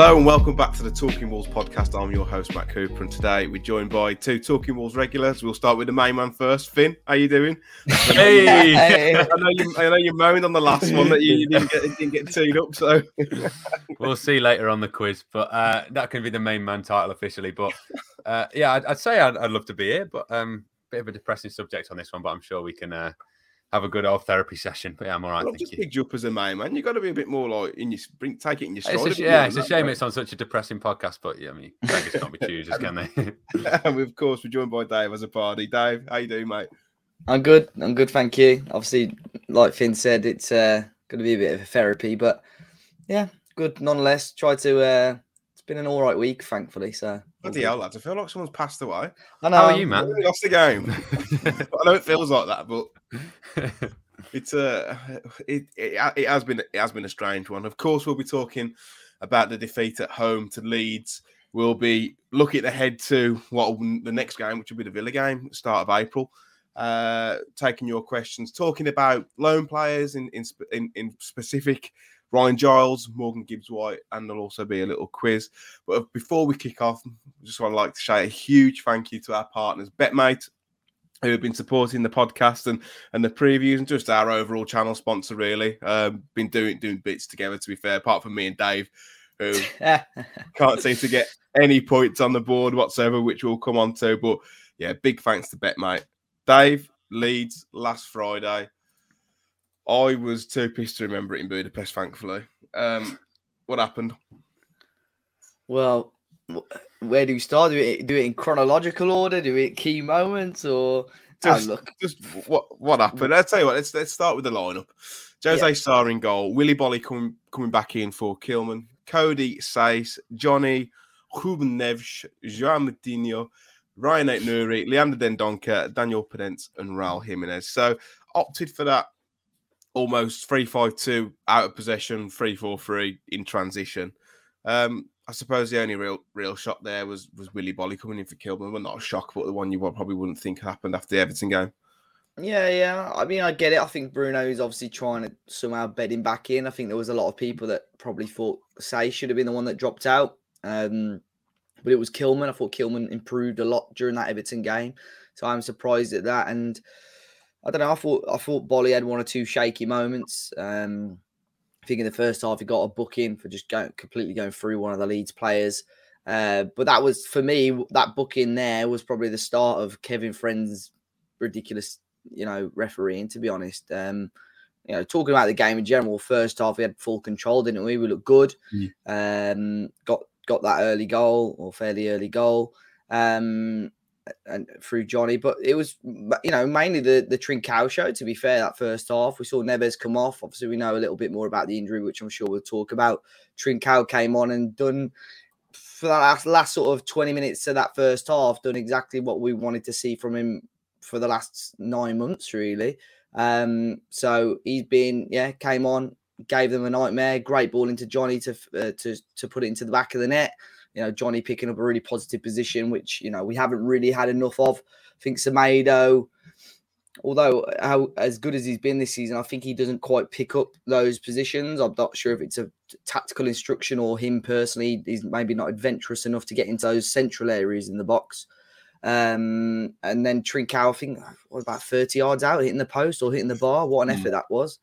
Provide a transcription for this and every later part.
Hello and welcome back to the Talking Wolves podcast. I'm your host Matt Cooper, and today we're joined by two Talking Wolves regulars. We'll start with the main man first. Finn, how you doing? Hey, I know you. I know you moaned on the last one that you, you didn't get didn't get teed up. So we'll see later on the quiz, but uh, that can be the main man title officially. But uh, yeah, I'd, I'd say I'd, I'd, love to be here, but um, bit of a depressing subject on this one. But I'm sure we can uh, have a good old therapy session. But yeah, I'm all right. I've just picked you up as a main man. You got to be a bit more like in your bring, take it in your stride. It's a, yeah, it's a shame right? it's on such a depressing podcast, but yeah, I mean, beggars can't be choosers, can they? and of course, we're joined by Dave as a party. Dave, how you doing, mate? I'm good. I'm good, thank you. Obviously, like Finn said, it's uh, going to be a bit of a therapy, but yeah, good nonetheless. Try to. Uh, it's been an all right week, thankfully. So Bloody hell, lads! I feel like someone's passed away. I know. How are you, man? lost the game. I know it feels like that, but it's uh, it, it it has been it has been a strange one. Of course, we'll be talking about the defeat at home to Leeds. We'll be looking ahead to what the next game, which will be the Villa game, start of April. Uh, taking your questions, talking about loan players in in in, in specific. Ryan Giles, Morgan Gibbs White, and there'll also be a little quiz. But before we kick off, I just want to like to say a huge thank you to our partners, Betmate, who have been supporting the podcast and and the previews and just our overall channel sponsor really. Um, been doing doing bits together to be fair apart from me and dave who can't seem to get any points on the board whatsoever which we'll come on to. But yeah big thanks to betmate. Dave leeds last friday i was too pissed to remember it in budapest thankfully um, what happened well where do we start? Do it do it in chronological order? Do it key moments or just, look? Just what what happened? I'll tell you what. Let's let's start with the lineup. Jose yeah. Sá in goal. Willy Boly coming coming back in for Kilman. Coady Saïss, Jonny, Ruben Neves, João Moutinho, Ryan Aït-Nouri, Leander Dendoncker, Daniel Podence, and Raul Jimenez. So opted for that almost 3-5-2 out of possession, 3-4-3 in transition. Um, I suppose the only real real shot there was was Willy Boly coming in for Kilman. Well, not a shock, but the one you probably wouldn't think happened after the Everton game. Yeah, yeah. I mean, I get it. I think Bruno is obviously trying to somehow bed him back in. I think there was a lot of people that probably thought Say should have been the one that dropped out. Um, but it was Kilman. I thought Kilman improved a lot during that Everton game. So I'm surprised at that. And I don't know. I thought I thought Boly had one or two shaky moments. Um, think in the first half he got a booking for just going completely going through one of the Leeds players. Uh, but that was for me that booking there was probably the start of Kevin Friend's ridiculous, you know, refereeing. To be honest, um, you know, talking about the game in general, first half we had full control, didn't we? We looked good. Mm. Um, got got that early goal or fairly early goal. Um, and through Jonny. But it was, you know, mainly the the Trincao show. To be fair, that first half we saw Neves come off. Obviously, we know a little bit more about the injury, which I'm sure we'll talk about. Trincao came on and done for that last, last sort of 20 minutes of that first half, done exactly what we wanted to see from him for the last nine months, really. Um, so he's been, yeah, came on, gave them a nightmare. Great ball into Jonny to uh, to to put it into the back of the net you know, Jonny picking up a really positive position, which, you know, we haven't really had enough of. I think Semedo, although how as good as he's been this season, I think he doesn't quite pick up those positions. I'm not sure if it's a tactical instruction or him personally. He's maybe not adventurous enough to get into those central areas in the box. Um, and then Trincao, I think, what about 30 yards out, hitting the post or hitting the bar. What an mm. effort that was.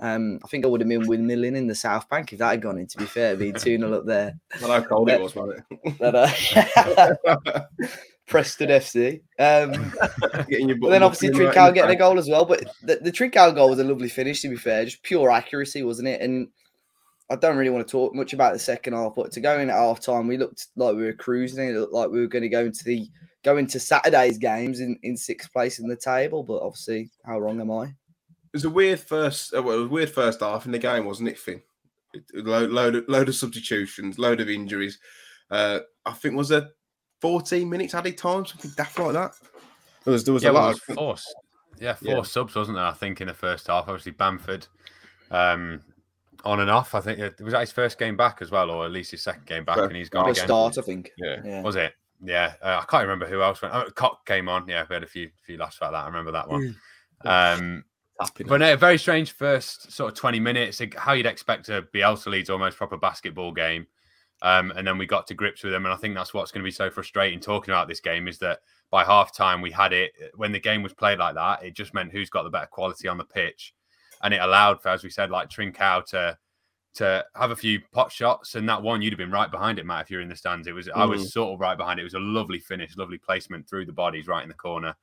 Um, I think I would have been windmilling in the South Bank if that had gone in. To be fair, being 2 0 up there. Well, how cold it was, wasn't it? but, uh, Preston FC. Um, but then obviously Trincao getting a goal as well. But the, the Trincao goal was a lovely finish, to be fair. Just pure accuracy, wasn't it? And I don't really want to talk much about the second half, but to go in at half time, we looked like we were cruising. It looked like we were going to go into the go into Saturday's games in, in sixth place in the table. But obviously, how wrong am I? It was a weird first, uh, well, it was a weird first half in the game, wasn't it, Finn? Load, load, of, load of substitutions, load of injuries. Uh, I think was there 14 minutes added time, something daft like that. There was there was yeah, a lot of force. Yeah, four yeah. subs, wasn't there? I think in the first half, obviously Bamford, um, on and off. I think it was that his first game back as well, or at least his second game back, and he's gone again. Start, I think. Yeah. yeah. was it? Yeah, uh, I can't remember who else went. Oh, Koch came on. Yeah, we had a few few laughs about that. I remember that one. Um, but no, very strange first sort of 20 minutes. How you'd expect a Bielsa Leeds almost proper basketball game. Um, and then we got to grips with them. And I think that's what's going to be so frustrating talking about this game is that by half time we had it when the game was played like that, it just meant who's got the better quality on the pitch. And it allowed for, as we said, like Trincao to to have a few pot shots. And that one you'd have been right behind it, Matt, if you're in the stands. It was mm. I was mm. sort of right behind it. It was a lovely finish, lovely placement through the bodies right in the corner.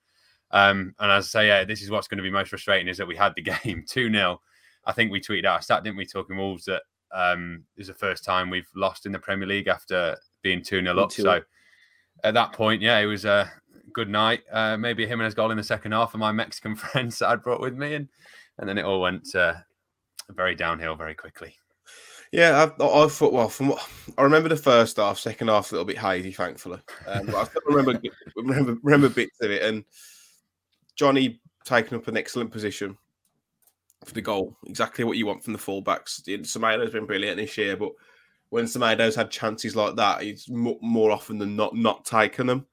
Um, and as I say, yeah, this is what's going to be most frustrating is that we had the game 2 0. I think we tweeted out a stat, didn't we, talking Wolves that um, is the first time we've lost in the Premier League after being 2 0 up. So at that point, yeah, it was a good night. Uh, maybe and his goal in the second half of my Mexican friends that I'd brought with me. And, and then it all went uh, very downhill very quickly. Yeah, I, I thought. Well, from what I remember, the first half, second half, a little bit hazy, thankfully. Um, but I still remember, remember, remember bits of it, and Jonny taking up an excellent position for the goal. Exactly what you want from the fullbacks. Semedo's been brilliant this year, but when Semedo's had chances like that, he's more often than not not taking them.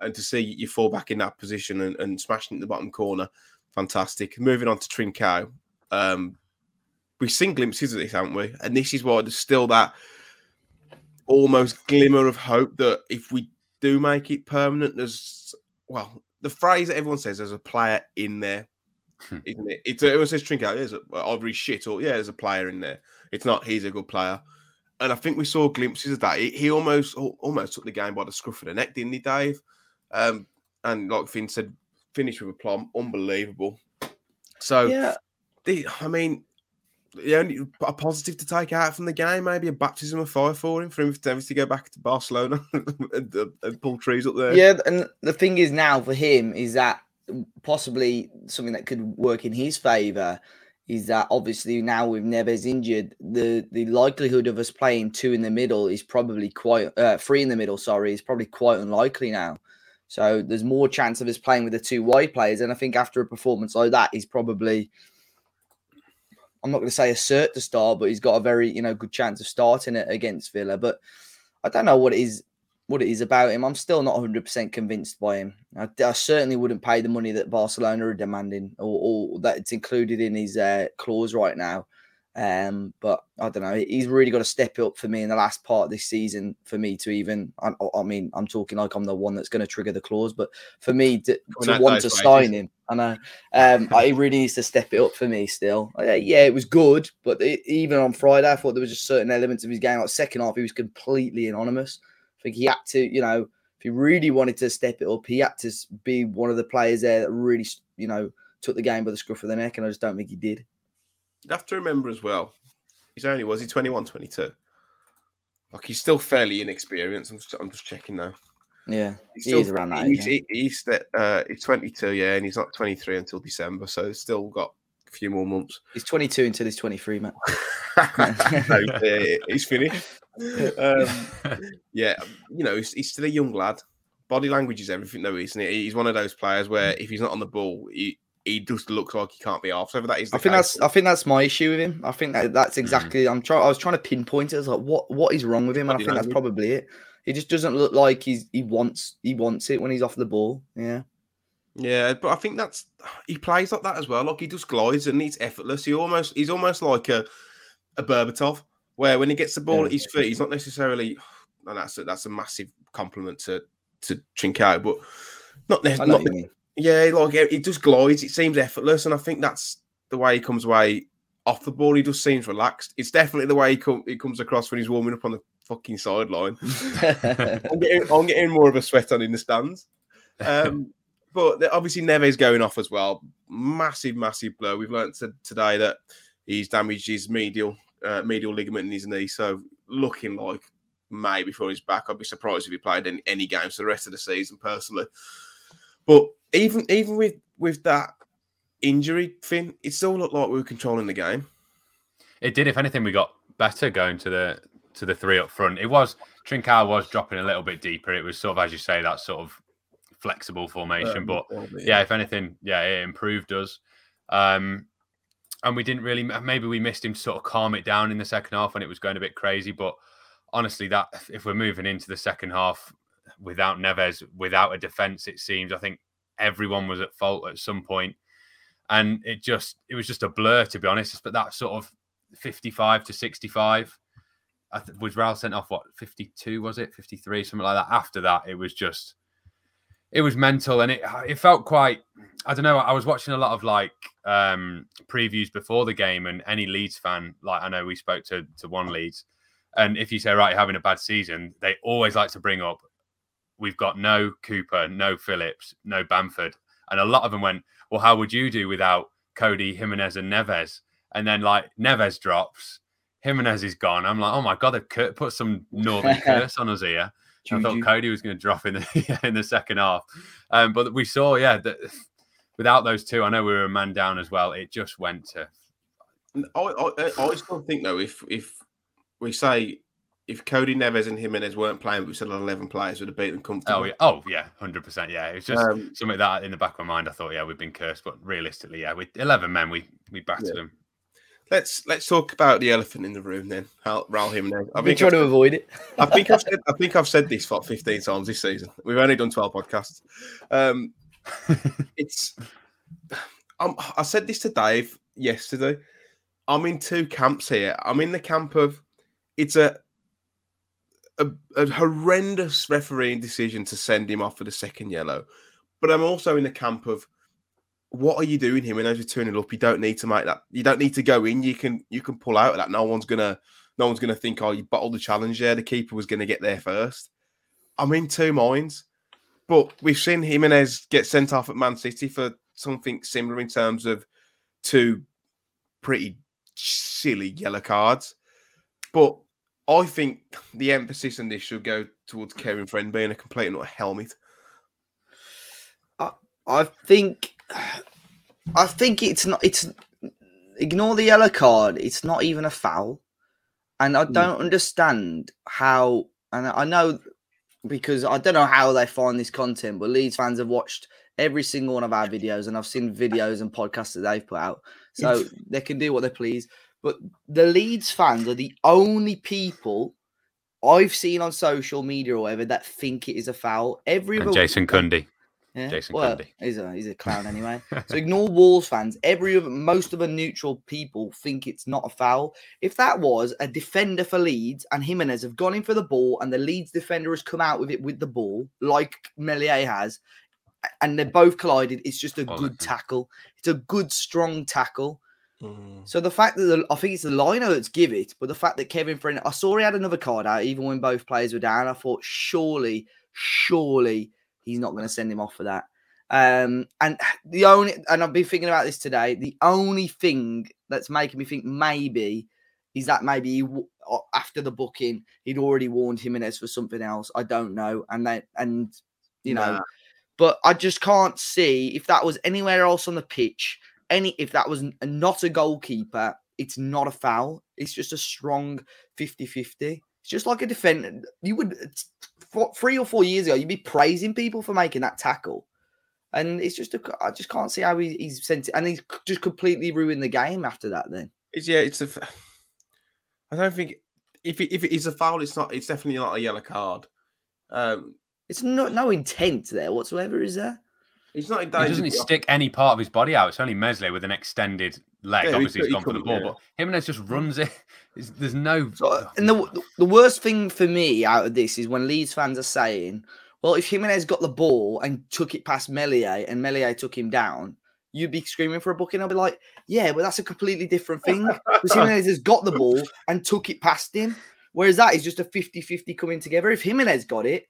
And to see you fall back in that position and, and smashing in the bottom corner, fantastic. Moving on to Trincao, um, we've seen glimpses of this, haven't we? And this is why there's still that almost glimmer of hope that if we do make it permanent, there's well, the phrase that everyone says there's a player in there Hmm. isn't it? It's it says Trincao. There's a, either he's shit or yeah, there's a player in there. It's not he's a good player, and I think we saw glimpses of that. He, he almost almost took the game by the scruff of the neck, didn't he, Dave? Um, and like Finn said, finished with a plum, unbelievable. So yeah, the, I mean, the only a positive to take out from the game, maybe a baptism of fire for him, for him to go back to Barcelona and, and pull trees up there. Yeah, and the thing is now for him is that possibly something that could work in his favour is that obviously now with Neves injured, the the likelihood of us playing two in the middle is probably quite uh, three in the middle. Sorry, is probably quite unlikely now. So there's more chance of us playing with the two wide players, and I think after a performance like that, he's probably I'm not going to say assert to start, but he's got a very you know good chance of starting it against Villa. But I don't know what it is what it is about him. I'm still not 100% convinced by him. I, I, certainly wouldn't pay the money that Barcelona are demanding or, or that it's included in his uh, clause right now. Um, but I don't know. He's really got to step up for me in the last part of this season for me to even. I, I mean, I'm talking like I'm the one that's going to trigger the clause, but for me to, to want to sign him, I know um, he really needs to step it up for me still. Uh, yeah, it was good, but it, even on Friday, I thought there was just certain elements of his game. Like second half, he was completely anonymous I think he had to, you know, if he really wanted to step it up, he had to be one of the players there that really, you know, took the game by the scruff of the neck. And I just don't think he did. You have to remember as well, he's only, was he 21, 22? Like he's still fairly inexperienced. I'm just, I'm just checking now. Yeah, he's still, around that. He's, he's, uh, he's 22, yeah, and he's not 23 until December, so he's still got a few more months. He's 22 until he's 23, man. no, he's finished um, yeah, you know, he's, he's, still a young lad. Body language is everything, though, isn't it? He's one of those players where if he's not on the ball, he, he just looks like he can't be off. So that is, I think case. that's I think that's my issue with him. I think that that's exactly. I'm trying. I was trying to pinpoint it. I was like, what what is wrong with him? And I think that's probably it. He just doesn't look like he's he wants he wants it when he's off the ball. Yeah. Yeah, but I think that's he plays like that as well. Like he just glides and he's effortless. He almost he's almost like a a Berbatov where when he gets the ball yeah. at his feet, he's not necessarily. And that's a, that's a massive compliment to to Trincao, but not necessarily. Yeah, like it just glides. It seems effortless, and I think that's the way he comes away off the ball. He just seems relaxed. It's definitely the way he, com- he comes across when he's warming up on the fucking sideline. I'm, getting, I'm getting more of a sweat on in the stands. Um, but obviously Neves going off as well. Massive, massive blow. We've learned to, today that he's damaged his medial uh, medial ligament in his knee. So looking like maybe for his back. I'd be surprised if he played any, any games for the rest of the season, personally. But even even with with that injury, thing, it still looked like we were controlling the game. It did. If anything, we got better going to the to the three up front. It was Trincao was dropping a little bit deeper. It was sort of as you say that sort of flexible formation. Um, but yeah. yeah, if anything, yeah, it improved us. Um, and we didn't really maybe we missed him to sort of calm it down in the second half when it was going a bit crazy. But honestly, that if we're moving into the second half without Neves, without a defense, it seems I think everyone was at fault at some point, and it just it was just a blur to be honest. But that sort of fifty-five to sixty-five. I th- was Raul sent off what 52 was it 53 something like that. After that, it was just it was mental and it it felt quite I don't know. I was watching a lot of like um previews before the game, and any Leeds fan, like I know we spoke to to one Leeds, and if you say right, you're having a bad season, they always like to bring up we've got no Cooper, no Phillips, no Bamford, and a lot of them went, well, how would you do without Coady Jimenez and Neves? And then like Neves drops, Jimenez is gone. I'm like, oh my god, they've put some northern curse on us here. I thought Coady was going to drop in the in the second half, um, but we saw, yeah, that without those two, I know we were a man down as well. It just went to. I, I, I still think though, if if we say if Coady Neves and Jimenez weren't playing, we still had eleven players would have beat them comfortably. Oh yeah, oh yeah, hundred percent. Yeah, it's just um, something that in the back of my mind, I thought, yeah, we've been cursed, but realistically, yeah, with eleven men, we we battered yeah. them. Let's let's talk about the elephant in the room then. Raul Jimenez. I've been trying to avoid it. I think I've said I think I've said this for fifteen times this season. We've only done twelve podcasts. Um, it's um, I said this to Dave yesterday. I'm in two camps here. I'm in the camp of it's a a, a horrendous refereeing decision to send him off for the second yellow, but I'm also in the camp of what are you doing here when you're turning up? You don't need to make that. You don't need to go in. You can you can pull out of that. No one's gonna no one's gonna think oh you bottled the challenge there. The keeper was gonna get there first. I'm in two minds, but we've seen Jimenez get sent off at Man City for something similar in terms of two pretty silly yellow cards. But I think the emphasis on this should go towards Kevin Friend being a complete not utter helmet. I, I think I think it's not it's ignore the yellow card, it's not even a foul. And I hmm. don't mm. understand how and I know because I don't know how they find this content, but Leeds fans have watched every single one of our videos and I've seen videos and podcasts that they've put out. So they can do what they please. But the Leeds fans are the only people I've seen on social media or whatever that think it is a foul. Every and Jason Cundy. Yeah. Jason well, Cundy. He's a he's a clown anyway. so ignore Wolves fans. Every most of the neutral people think it's not a foul. If that was a defender for Leeds and Jimenez have gone in for the ball and the Leeds defender has come out with it with the ball, like Meslier has, and they're both collided, it's just a oh, good tackle. It's a good, strong tackle. Mm. So the fact that the, I think it's the liner that's give it, but the fact that Kevin Friend, I saw he had another card out even when both players were down. I thought surely, surely he's not going to send him off for that. Um, and the only, and I've been thinking about this today. The only thing that's making me think maybe is that maybe he, after the booking he'd already warned Jimenez for something else. I don't know, and that and you know, nah. but I just can't see if that was anywhere else on the pitch. Any if that was not a goalkeeper, it's not a foul. It's just a strong 50-50. It's just like a defender. You would three or four years ago, you'd be praising people for making that tackle. And it's just, a, I just can't see how he, he's sent it. And he's just completely ruined the game after that, then. It's, yeah, it's a, I don't think, if it, if it is a foul, it's not, it's definitely not a yellow card. Um, it's not no intent there whatsoever, is there? He's not. He doesn't stick any part of his body out. It's only Meslier with an extended leg. Yeah, Obviously, he's gone for the ball, yeah. but Jimenez just runs it. there's no. So, uh, and the the worst thing for me out of this is when Leeds fans are saying, "Well, if Jimenez got the ball and took it past Meslier, and Meslier took him down." You'd be screaming for a booking. I'd be like, yeah, but that's a completely different thing. Because Jimenez has got the ball and took it past him. Whereas that is just a 50 50 coming together. If Jimenez got it,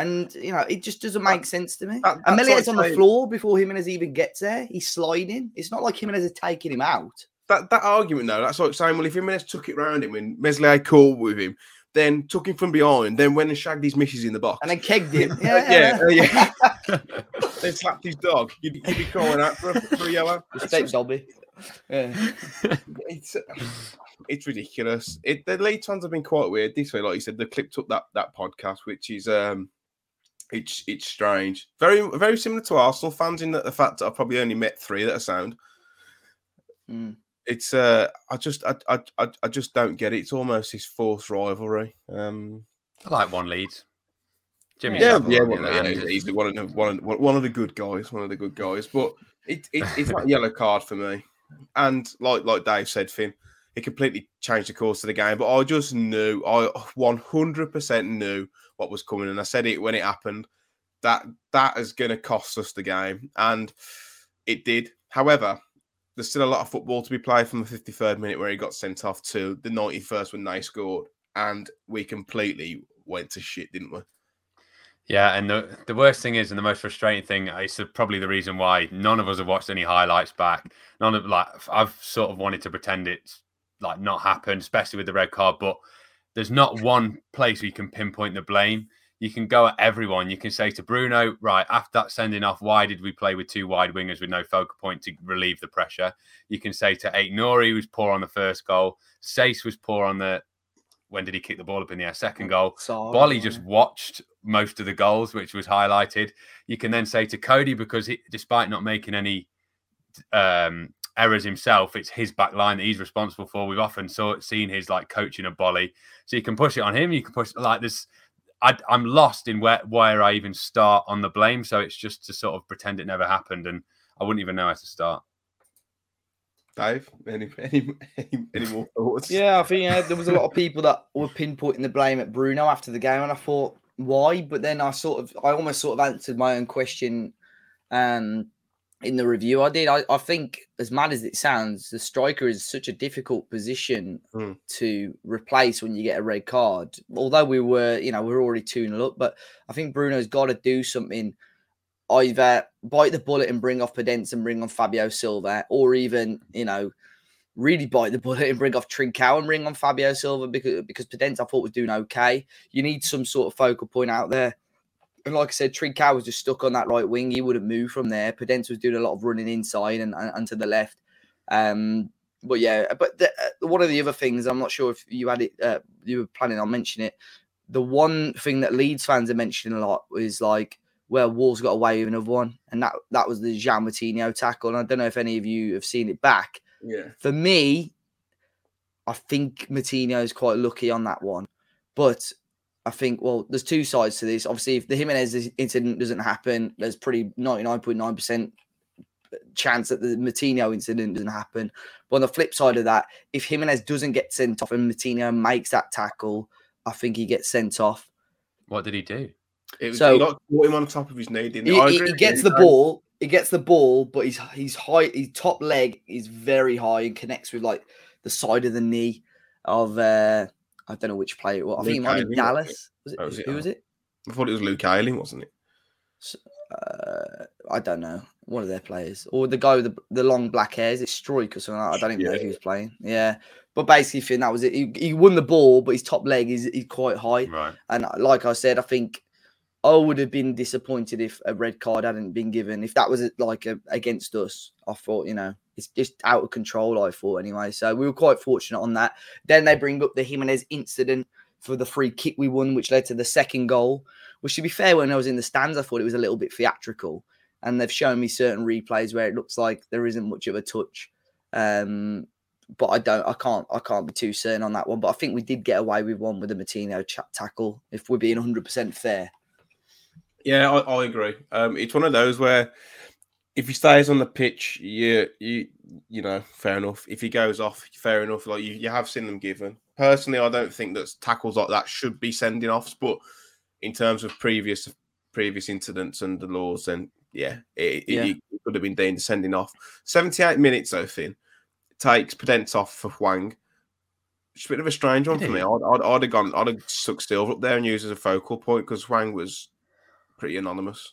and you know, it just doesn't make sense to me. That, and Meslier's on the floor before Jimenez even gets there. He's sliding. It's not like Jimenez is taking him out. That that argument though, that's like saying, well, if Jimenez took it round him when Meslier caught with him, then took him from behind, then went and shagged his misses in the box. And then kegged him. Yeah, yeah. yeah. then slapped his dog. You'd, you'd be calling out for a, for a yellow. Respect Dobby. Yeah. it's it's ridiculous. It, the late ones have been quite weird this way. Like you said, they clipped up that that podcast, which is um it's it's strange. Very very similar to Arsenal fans in that the fact that I've probably only met three that are sound. Mm. It's uh I just I, I I just don't get it. It's almost this forced rivalry. Um I like one lead. Jimmy yeah, yeah, well, yeah, he's, he's one of the one of, one of the good guys, one of the good guys. But it, it it's not a yellow card for me. And like like Dave said, Finn, it completely changed the course of the game. But I just knew, I 100% knew what was coming, and I said it when it happened. That that is going to cost us the game, and it did. However, there's still a lot of football to be played from the 53rd minute where he got sent off to the 91st when they scored, and we completely went to shit, didn't we? Yeah, and the the worst thing is, and the most frustrating thing uh, is probably the reason why none of us have watched any highlights back. None of like I've sort of wanted to pretend it's like not happened, especially with the red card. But there's not one place where you can pinpoint the blame. You can go at everyone. You can say to Bruno, right, after that sending off, why did we play with two wide wingers with no focal point to relieve the pressure? You can say to Aït-Nouri was poor on the first goal. Saïss was poor on the when did he kick the ball up in the air? Second goal. So, Boly just watched most of the goals, which was highlighted. You can then say to Coady, because he, despite not making any um, errors himself, it's his back line that he's responsible for. We've often saw, seen his like coaching of Boly, so you can push it on him. You can push like this. I, am lost in where where I even start on the blame. So it's just to sort of pretend it never happened, and I wouldn't even know how to start. Dave, any any any, any more thoughts? Yeah, I think yeah, there was a lot of people that were pinpointing the blame at Bruno after the game, and I thought why, but then I sort of I almost sort of answered my own question um in the review I did. I, I think as mad as it sounds, the striker is such a difficult position Mm. to replace when you get a red card. Although we were, you know, we are already 2 0 up, but I think Bruno's got to do something either bite the bullet and bring off Podence and bring on Fabio Silva, or even, you know, really bite the bullet and bring off Trincao and bring on Fabio Silva because because Podence I thought was doing okay. You need some sort of focal point out there. And like I said, Trincao was just stuck on that right wing. He wouldn't move from there. Podence was doing a lot of running inside and, and, and to the left. Um, but yeah, but the, uh, one of the other things, I'm not sure if you had it, uh, you were planning on mentioning it. The one thing that Leeds fans are mentioning a lot is like, where Wolves got away with another one, and that that was the Jean Martino tackle. And I don't know if any of you have seen it back. Yeah. For me, I think Martino is quite lucky on that one, but I think well, there's two sides to this. Obviously, if the Jimenez incident doesn't happen, there's pretty 99.9 percent chance that the Martino incident doesn't happen. But on the flip side of that, if Jimenez doesn't get sent off and Martino makes that tackle, I think he gets sent off. What did he do? It was So- he like caught him on top of his knee, didn't He, he? He- he gets the ball. He gets the ball, but he's he's high. His top leg is very high and connects with like the side of the knee of uh I don't know which player. it was. I think it Luke might be Dallas. Was it? Oh, was it? Who was it? I thought it was Luke Ayling, wasn't it? Uh, I don't know. One of their players, or the guy with the, the long black hair. Is it Struijk or something? I don't even know if he was playing. Yeah, but basically, Finn, that was it. He, he won the ball, but his top leg is, is quite high. Right. And like I said, I think I would have been disappointed if a red card hadn't been given. If that was like a, against us, I thought, you know, it's just out of control. I thought anyway. So we were quite fortunate on that. Then they bring up the Jimenez incident for the free kick we won, which led to the second goal. Which, to be fair, when I was in the stands, I thought it was a little bit theatrical. And they've shown me certain replays where it looks like there isn't much of a touch. Um, but I don't, I can't, I can't be too certain on that one. But I think we did get away with one with the Martino ch- tackle. If we're being 100% fair. Yeah, I, I agree. Um, it's one of those where if he stays on the pitch, you you you know, fair enough. If he goes off, fair enough. Like you, you have seen them given. Personally, I don't think that tackles like that should be sending offs. But in terms of previous previous incidents and the laws, then yeah, it, Yeah. it, it could have been deemed sending off. Seventy eight minutes, though, Finn takes Podence off for Hwang. It's a bit of a strange one for me. I'd, I'd, I'd have gone. I'd have stuck Silva up there and used as a focal point because Hwang was pretty anonymous.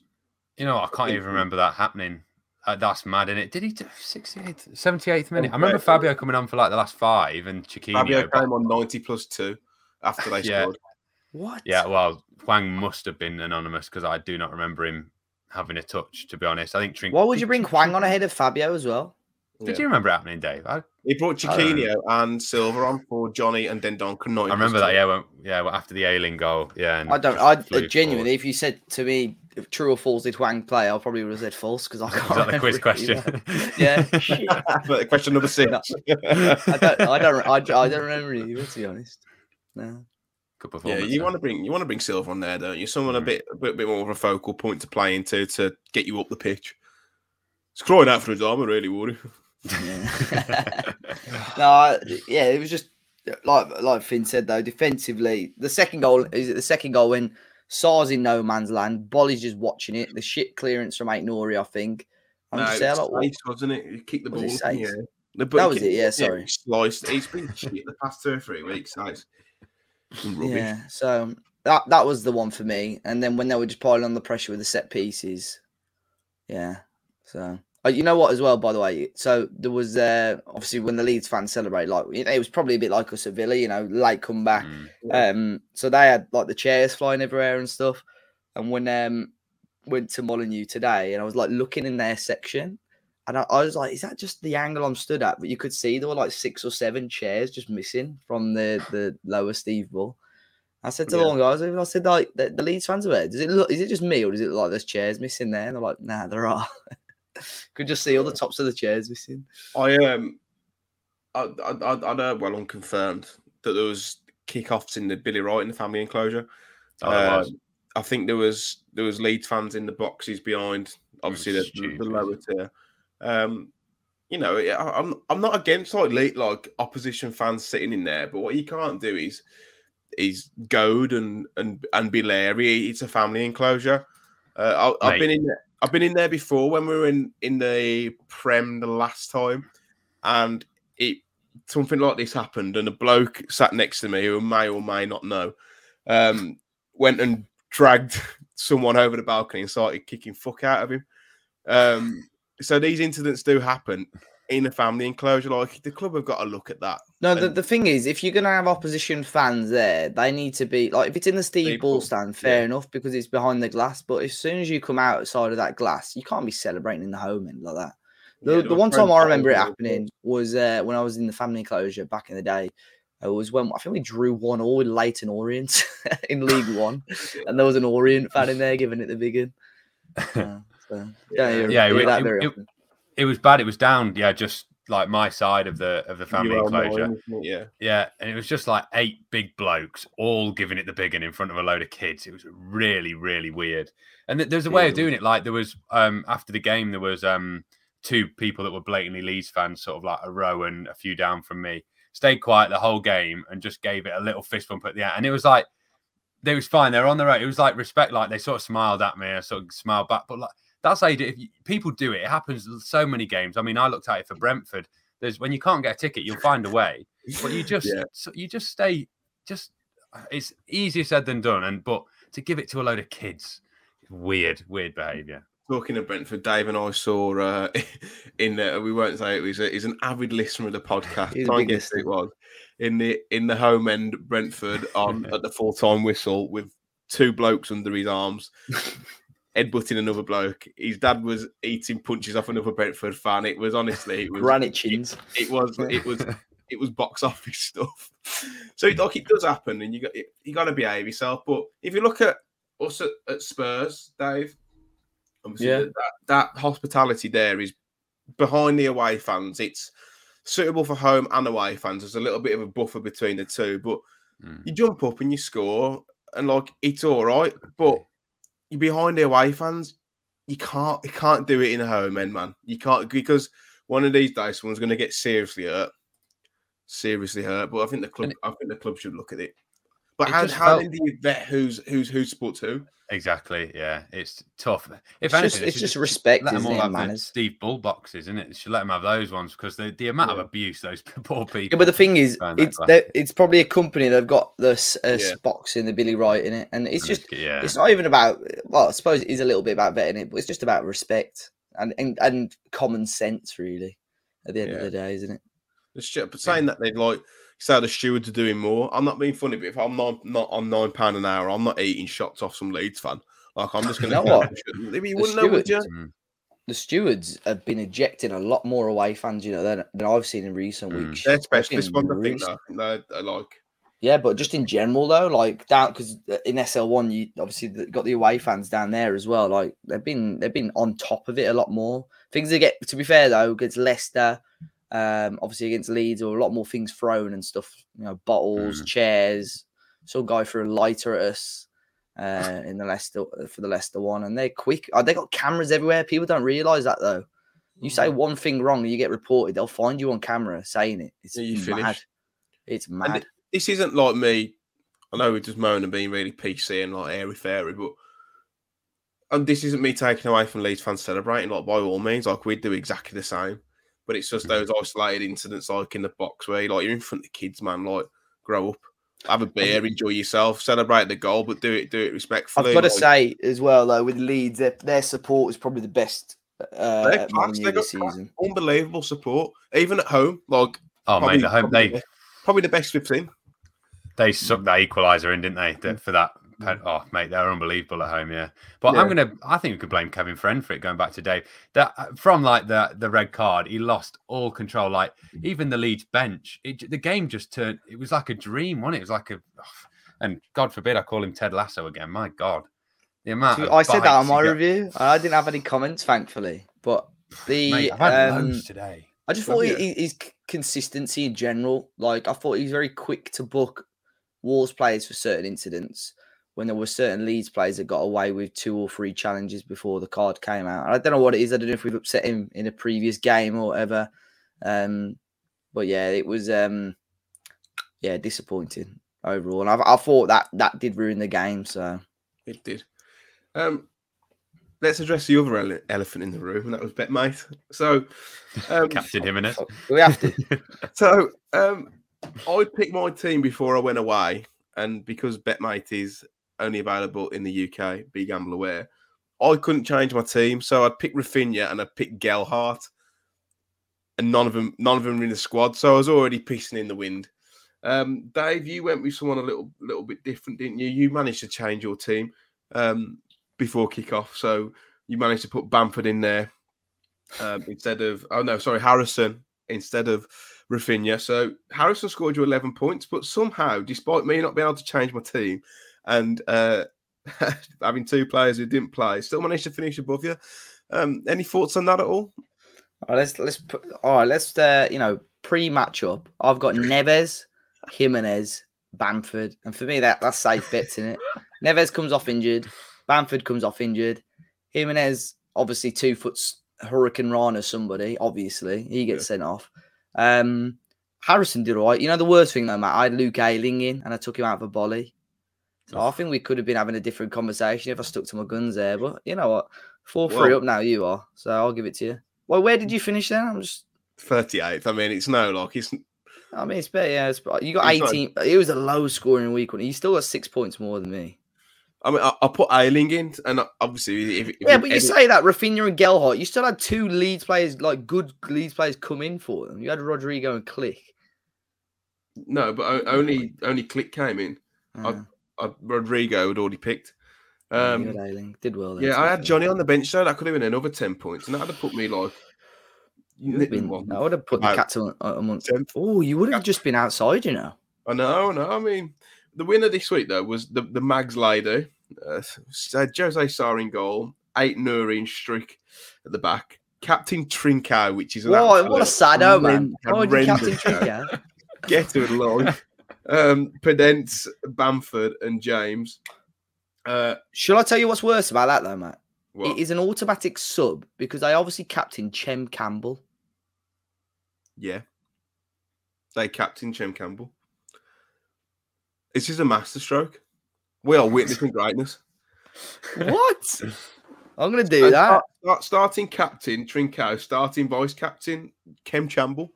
You know, I can't even remember that happening. Uh, that's mad, isn't it? Did he do 68th, 78th minute? I remember Fabio coming on for like the last five and Chiquinho. Fabio but- came on 90 plus two after they Yeah. scored. What? Yeah, well, Hwang must have been anonymous because I do not remember him having a touch, to be honest. I think Trink. Why would you bring Hwang on ahead of Fabio as well? Did Yeah. you remember it happening, Dave? I, He brought I Chiquinho and Silva on for Jonny and then Duncan. 90 I remember that, yeah, when, yeah, well, after the Ayling goal. Yeah. and I don't. I uh, genuinely, forward. if you said to me, if true or false did Hwang play, I probably would have said false because I can't. Is that the quiz question? Yeah. But question number six. No. I don't. I don't. I, I don't remember either, to be honest. No. Good performance. yeah, performance. you though. want to bring you want to bring Silva on there, don't you? Someone a Mhm. bit a bit, bit more of a focal point to play into to get you up the pitch. It's crying out for his armour, really, would he? Yeah. no, yeah, it was just like like Finn said though. Defensively, the second goal is it the second goal when Sá's in no man's land. Boly's just watching it. The shit clearance from Nouri, I think. I'm No, just it saying, was like, Saïss, wasn't it? He kicked the ball. in the Saïss? air. The- but That was it, yeah, sorry. he sliced. He's been shit the past two or three weeks. Rubbish. Yeah, so um, that that was the one for me. And then when they were just piling on the pressure with the set pieces, yeah. So uh, you know what as well, by the way. So there was uh, obviously when the Leeds fans celebrate, like it was probably a bit like us at Villa, you know, late comeback. Mm. Um, so they had like the chairs flying everywhere and stuff. And when um went to Molyneux today, and I was like looking in their section, and I, I was like, "Is that just the angle I'm stood at?" But you could see there were like six or seven chairs just missing from the the lower Steve Bull. I said to Yeah. the one guys, I said like the, the Leeds fans are there. Does it look? Is it just me or does it look like there's chairs missing there? And they're like, "Nah, there are." could just see all the tops of the chairs missing. I um, I I I, I know well unconfirmed that there was kickoffs in the Billy Wright in the family enclosure. Oh, there was. Um, I think there was there was Leeds fans in the boxes behind, obviously the, the, lower tier. Um, you know, I, I'm I'm not against like late like opposition fans sitting in there, but what you can't do is is goad and and and be leery. It's a family enclosure. Uh, I, I've been in there. I've been in there before when we were in in the Prem the last time, and it something like this happened, and a bloke sat next to me who may or may not know, um, went and dragged someone over the balcony and started kicking fuck out of him. Um, so these incidents do happen in a family enclosure. Like the club have got to look at that. No, the, And- the thing is, if you're gonna have opposition fans there, they need to be like if it's in the Steve Steve Bull Bull, stand, fair yeah. enough because it's behind the glass. But as soon as you come outside of that glass, you can't be celebrating in the home end like that. The, Yeah, the one time I remember it football, happening was uh, when I was in the family enclosure back in the day. It was when I think we drew one all with Leyton Orient in League One, and there was an Orient fan in there giving it the big one. Uh, so, don't hear- Yeah, it- that it- very it- often. It was bad. It was down. Yeah, just like my side of the of the family enclosure. Yeah. Yeah, and it was just like eight big blokes all giving it the big one in front of a load of kids. It was really, really weird. And th- there's a way of doing it. Like there was um after the game, there was um two people that were blatantly Leeds fans, sort of like a row and a few down from me. Stayed quiet the whole game and just gave it a little fist bump at the end. And it was like they was fine. They were on their own. It was like respect. Like they sort of smiled at me. I sort of smiled back. But like that's how you do. it. If you, people do it, it happens so many games. I mean, I looked at it for Brentford. There's when you can't get a ticket, you'll find a way. But you just Yeah. so you just stay. Just it's easier said than done. And but to give it to a load of kids, weird, weird behaviour. Talking of Brentford, Dave and I saw uh, in uh, we won't say it was he's an avid listener of the podcast. He's a Try and guess who it was in the in the home end Brentford on at the full time whistle with two blokes under his arms, headbutting another bloke. His dad was eating punches off another Brentford fan. It was honestly it was Granite chins. it was it was it was box office stuff. So like it does happen, and you got you got to behave yourself. But if you look at us at, at Spurs, Dave, obviously Yeah. that, that that hospitality there is behind the away fans. It's suitable for home and away fans. There's a little bit of a buffer between the two, but Mm. you jump up and you score, and like it's all right. But you're behind the away fans. You can't you can't do it in a home end, man. You can't because one of these days someone's going to get seriously hurt, seriously hurt. But I think the club, I think the club should look at it. But It how how felt- then do you vet who's who's who supports who? Exactly. Yeah, it's tough. If It's anything, just, it's should just respect, let them all it? have and the Manners. Steve Bull boxes, isn't it? They should let them have those ones because the, the amount of abuse those poor people. Yeah, but the thing is, it's it's probably a company they've got this uh, Yeah. box in the Billy Wright in it, and it's just yeah, it's not even about. Well, I suppose it is a little bit about vetting it, but it's just about respect and and, and common sense, really. At the end Yeah. of the day, isn't it? The stu- but saying that they'd like say the stewards are doing more. I'm not being funny, but if I'm not not on nine pound an hour, I'm not eating shots off some Leeds fan. Like I'm just going You to. know what? You The wouldn't know, would you? stewards-. The stewards have been ejecting a lot more away fans, you know, than, than I've seen in recent Mm. weeks. They're specialist ones, I think. Though. I they're, they're like Yeah, but just in general though, like down because in SL one you obviously got the away fans down there as well. Like they've been they've been on top of it a lot more. Things that get to be fair though against Leicester, um, obviously against Leeds, or a lot more things thrown and stuff. You know, bottles, chairs. Some guy threw a lighter at us uh, in the Leicester for the Leicester one, and they're quick. Uh, they got cameras everywhere. People don't realize that though. You say one thing wrong and you get reported, they'll find you on camera saying it. It's Yeah, you mad. finish. It's mad. this isn't like me. I know we're just moaning and being really PC and like airy fairy, but and this isn't me taking away from Leeds fans celebrating. Like by all means, like we'd do exactly the same. But it's just those isolated incidents, like in the box where like you're in front of the kids, man. Like grow up, have a beer, enjoy yourself, celebrate the goal, but do it do it respectfully. I've got to like- say as well though, with Leeds, their, their support is probably the best uh, They're class, they got this class. season. unbelievable support, even at home. Like Oh probably, mate, the home probably, they probably the best we've seen. they sucked that equaliser in, didn't they? Mm. For that, pen- oh mate, they're unbelievable at home. Yeah, but I'm gonna. I think we could blame Kevin Friend for it. Going back to Dave, that uh, from like the the red card, he lost all control. Like even the Leeds bench, it, the game just turned. It was like a dream, wasn't it? It was like a, and God forbid I call him Ted Lasso again. My God, the amount. I said that on my got- review. I didn't have any comments, thankfully. But the Mate, I've had um, loads today. I just thought he- his consistency in general, like I thought he was very quick to book Wolves players for certain incidents. When there were certain Leeds players that got away with two or three challenges before the card came out, I don't know what it is. I don't know if we've upset him in a previous game or whatever. Um, but yeah, it was um, yeah disappointing overall. And I, I thought that that did ruin the game. So It did. Um, let's address the other ele- elephant in the room, and that was Betmate. So, um, Captain him in it. we have to. so um, I picked my team before I went away, and because Betmate is only available in the UK, be gamble aware, I couldn't change my team, so I'd pick Rafinha and I'd pick Gelhardt, and none of them, none of them were in the squad, so I was already pissing in the wind. Um, Dave, you went with someone a little, little bit different, didn't you? You managed to change your team um, before kickoff, so you managed to put Bamford in there um, instead of, oh no, sorry, Harrison instead of Rafinha. So Harrison scored you 11 points, but somehow, despite me not being able to change my team and uh, having two players who didn't play, still managed to finish above you. Um, any thoughts on that at all? All right, let's let's put all right, let's uh, you know, pre-match up. I've got Neves, Jimenez, Bamford, and for me that that's safe bets in it. Neves comes off injured, Bamford comes off injured, Jimenez obviously two foots Hurricane Rana somebody, obviously. He gets Yeah. sent off. Um Harrison did all right. You know the worst thing though, Matt, I had Luke Ayling in and I took him out of a volley. So I think we could have been having a different conversation if I stuck to my guns there. But you know what? Four three Well- up now you are. So I'll give it to you. Well, where did you finish then? I'm just 38th. I mean, it's no like it's I mean, it's better. Yeah, it's, you got It's not- 18. It was a low scoring week. wasn't? You still got six points more than me. I mean, I, I put Ayling in, and obviously, if, if Yeah, but you edit- say that Rafinha and Gelhardt, you still had two Leeds players, like good Leeds players, come in for them. You had Rodrigo and Klich. no, but only only Klich came in. I- ah. Uh, Rodrigo had already picked. Um. Did well. Then, yeah, I had. Jonny on the bench, so that could have been another 10 points, and that would have put me like. Been, I would have put the cats on a month. 10th? Oh, you would have just been outside, you know. I know, I know. I mean, the winner this week though was the the Mags lady, uh, Jose Sá in goal, Aït-Nouri in streak at the back, Captain Trincao, which is an What, what a sado, man. Oh, Captain horrendous Get to it, Lord. Um, Podence, Bamford, and James. Uh, Shall I tell you what's worse about that, though, Matt? what? It is an automatic sub because I obviously captain Chem Campbell. Yeah. They captain Chem Campbell. This is a masterstroke. We are witnessing greatness. What? I'm going to do And that. start- start- starting captain Trincao, starting vice captain Chem Campbell.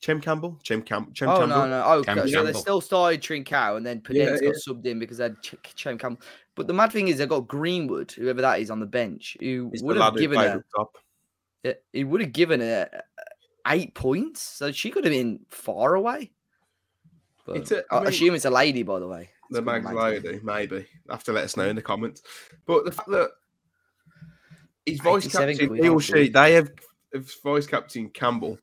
Chem Campbell? Chem, Cam- Chem Oh Campbell? Oh no no! Oh, Cam so they still started Trincao and then Yeah, Podence yeah. got subbed in because they had Ch- Chem Campbell. But the mad thing is, they got Greenwood, whoever that is, on the bench, who would have given played her. up top. uh, He would have given her uh, eight points, so she could have been far away. But It's a- I I mean- assume it's a lady, by the way. The It's called Mags Mags lady, maybe. Have to let us know in the comments. But the fact that his vice captain, he or she, they have, have vice captain Campbell,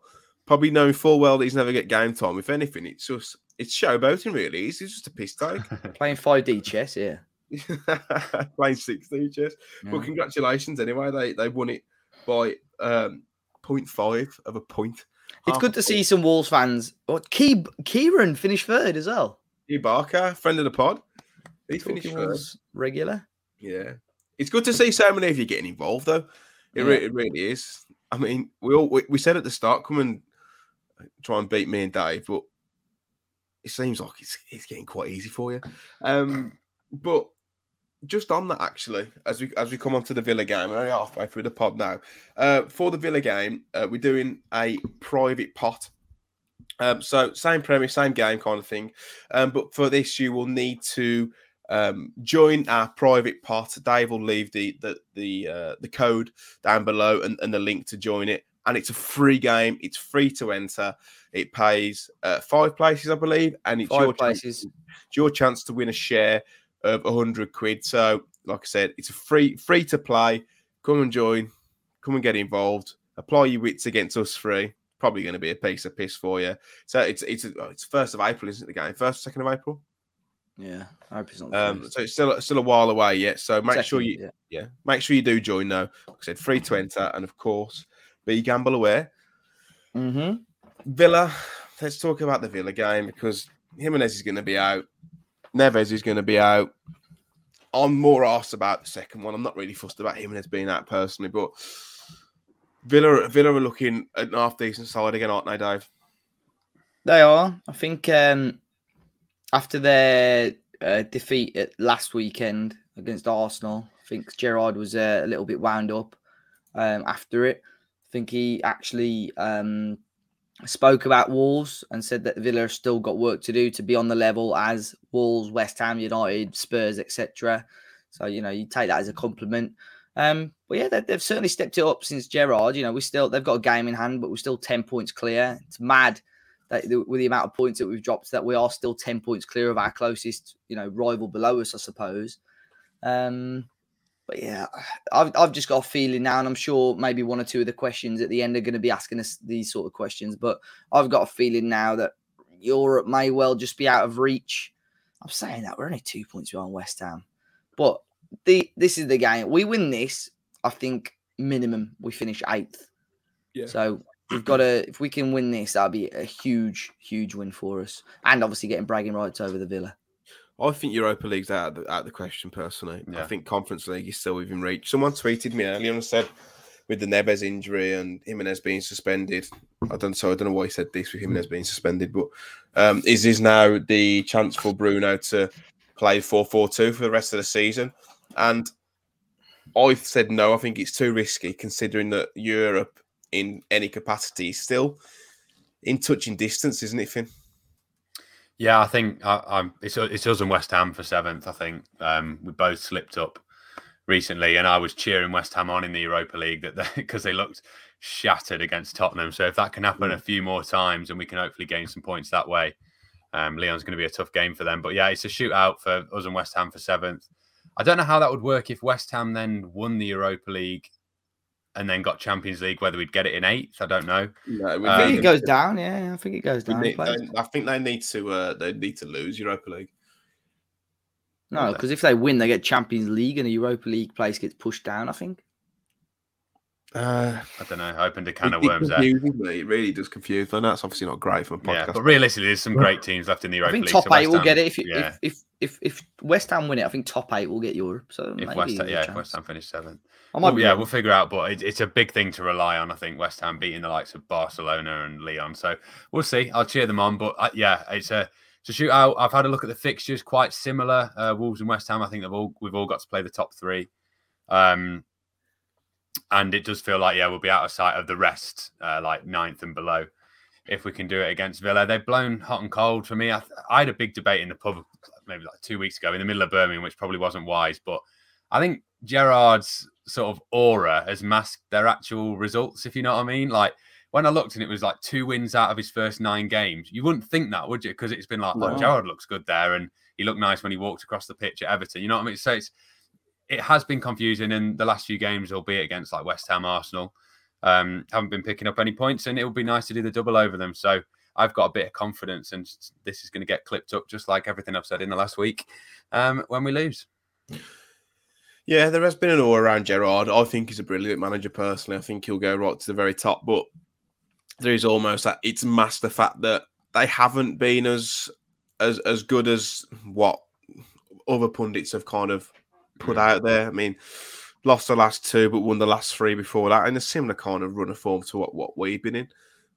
probably knowing full well that he's never get game time. If anything, it's just it's showboating really. He's just a piss take. Playing 5D chess, yeah. Playing 6D chess. But Yeah. congratulations anyway. They they won it by um 0.5 of a point. It's good to see some Wolves fans. Oh, Key, Kieran finished third as well. Hugh Barker, friend of the pod. He finished Talking first. Wolves regular. Yeah. It's good to see so many of you getting involved though. It, Yeah. re- it really is. I mean, we all we, we said at the start, come and try and beat me and Dave, but it seems like it's it's getting quite easy for you. Um, but just on that, actually, as we as we come on to the Villa game, we're only halfway through the pod now. Uh, for the Villa game, uh, we're doing a private pot. Um, so same premise, same game kind of thing. Um, but for this, you will need to um, join our private pot. Dave will leave the the the uh, the code down below and, and the link to join it. And it's a free game. It's free to enter. It pays uh, five places, I believe, and it's Five your places. Chance, it's your chance to win a share of a hundred quid. So, like I said, it's a free free to play. Come and join. Come and get involved. Apply your wits against us free. Probably going to be a piece of piss for you. So it's it's it's first of April, isn't it? The game first, second of April. Yeah, I hope it's not. Um, so it's still still a while away yet. So make sure you yeah. yeah, make sure you do join though. Like I said, free to enter, and of course, be gamble aware. Mhm. Villa. Let's talk about the Villa game because Jimenez is going to be out. Neves is going to be out. I'm more asked about the second one. I'm not really fussed about Jimenez being out personally, but Villa Villa are looking at an half decent side again, aren't they, Dave? They are. I think um, after their uh, defeat at last weekend against Arsenal, I think Gerrard was uh, a little bit wound up um, after it. I think he actually um, spoke about Wolves and said that Villa still got work to do to be on the level as Wolves, West Ham United, Spurs, etc. So you know you take that as a compliment. Um, but yeah, they, they've certainly stepped it up since Gerrard. You know, we still they've got a game in hand, but we're still ten points clear. It's mad that with the amount of points that we've dropped, that we are still ten points clear of our closest, you know, rival below us, I suppose. Um, but yeah, I've I've just got a feeling now, and I'm sure maybe one or two of the questions at the end are going to be asking us these sort of questions. But I've got a feeling now that Europe may well just be out of reach. I'm saying that we're only two points behind West Ham, but the this is the game. We win this, I think minimum we finish eighth. Yeah. So we've got to if we can win this, that'd be a huge, huge win for us, and obviously getting bragging rights over the Villa. I think Europa League's out of the, out of the question personally. I think Conference League is still within reach. Someone tweeted me earlier and said with the Neves injury and Jimenez being suspended, I don't so I don't know why he said this with Jimenez being suspended, but um, is this now the chance for Bruno to play 4-4-2 for the rest of the season? And I said no, I think it's too risky considering that Europe in any capacity is still in touching distance, isn't it, Finn? Yeah, I think I, I'm. It's it's us and West Ham for seventh. I think um, we both slipped up recently, and I was cheering West Ham on in the Europa League that because they, looked shattered against Tottenham. So if that can happen a few more times, and we can hopefully gain some points that way, um, Lyon's going to be a tough game for them. But yeah, it's a shootout for us and West Ham for seventh. I don't know how that would work if West Ham then won the Europa League and then got Champions League. Whether we'd get it in eighth, I don't know. No, we I think Um, it goes down. Yeah, I think it goes down. need- I think they need to. Uh, they need to lose Europa League. No, because if they win, they get Champions League, and the Europa League place gets pushed down. I think. Uh, I don't know. I opened a can of worms there. me. It really does confuse. I know it's obviously not great for a Yeah, podcast. but realistically, there's some great teams left in the I Europa think League. top so eight West will get it. If, you, yeah. if if if if West Ham win it, I think top eight will get Europe. So if maybe West Ham, yeah, if. West Ham finish seventh. I might Well, be yeah, we'll figure out, but it, it's a big thing to rely on. I think West Ham beating the likes of Barcelona and Lyon. So we'll see. I'll cheer them on, but uh, yeah, it's a it's a shootout. I've had a look at the fixtures, quite similar. Uh, Wolves and West Ham. I think they've all we've all got to play the top three, um, and it does feel like yeah, we'll be out of sight of the rest, uh, like ninth and below. If we can do it against Villa, they've blown hot and cold for me. I, I had a big debate in the pub maybe like two weeks ago in the middle of Birmingham, which probably wasn't wise, but I think Gerrard's sort of aura has masked their actual results, if you know what I mean. Like when I looked and it was like two wins out of his first nine games, you wouldn't think that, would you? Because it's been like, No. oh, Gerrard looks good there, and he looked nice when he walked across the pitch at Everton. You know what I mean? So it's it has been confusing in the last few games, albeit against like West Ham, Arsenal. Um, haven't been picking up any points, and it would be nice to do the double over them. So I've got a bit of confidence, and this is going to get clipped up just like everything I've said in the last week um, when we lose. Yeah, there has been an awe around Gerrard. I think he's a brilliant manager personally. I think he'll go right to the very top, but there is almost that it's masked the fact that they haven't been as as as good as what other pundits have kind of put out there. I mean, lost the last two, but won the last three before that, in a similar kind of run of form to what, what we've been in.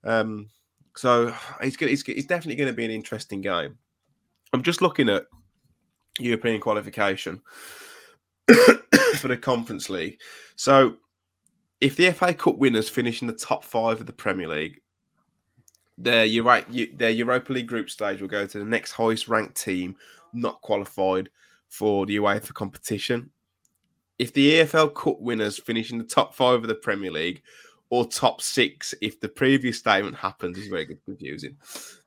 Um, so it's, it's, it's definitely going to be an interesting game. I'm just looking at European qualification for the Conference League. So if the FA Cup winners finish in the top five of the Premier League, their, Euro- their Europa League group stage will go to the next highest ranked team not qualified for the UEFA competition. If the EFL Cup winners finish in the top five of the Premier League or top six, if the previous statement happens, is very confusing.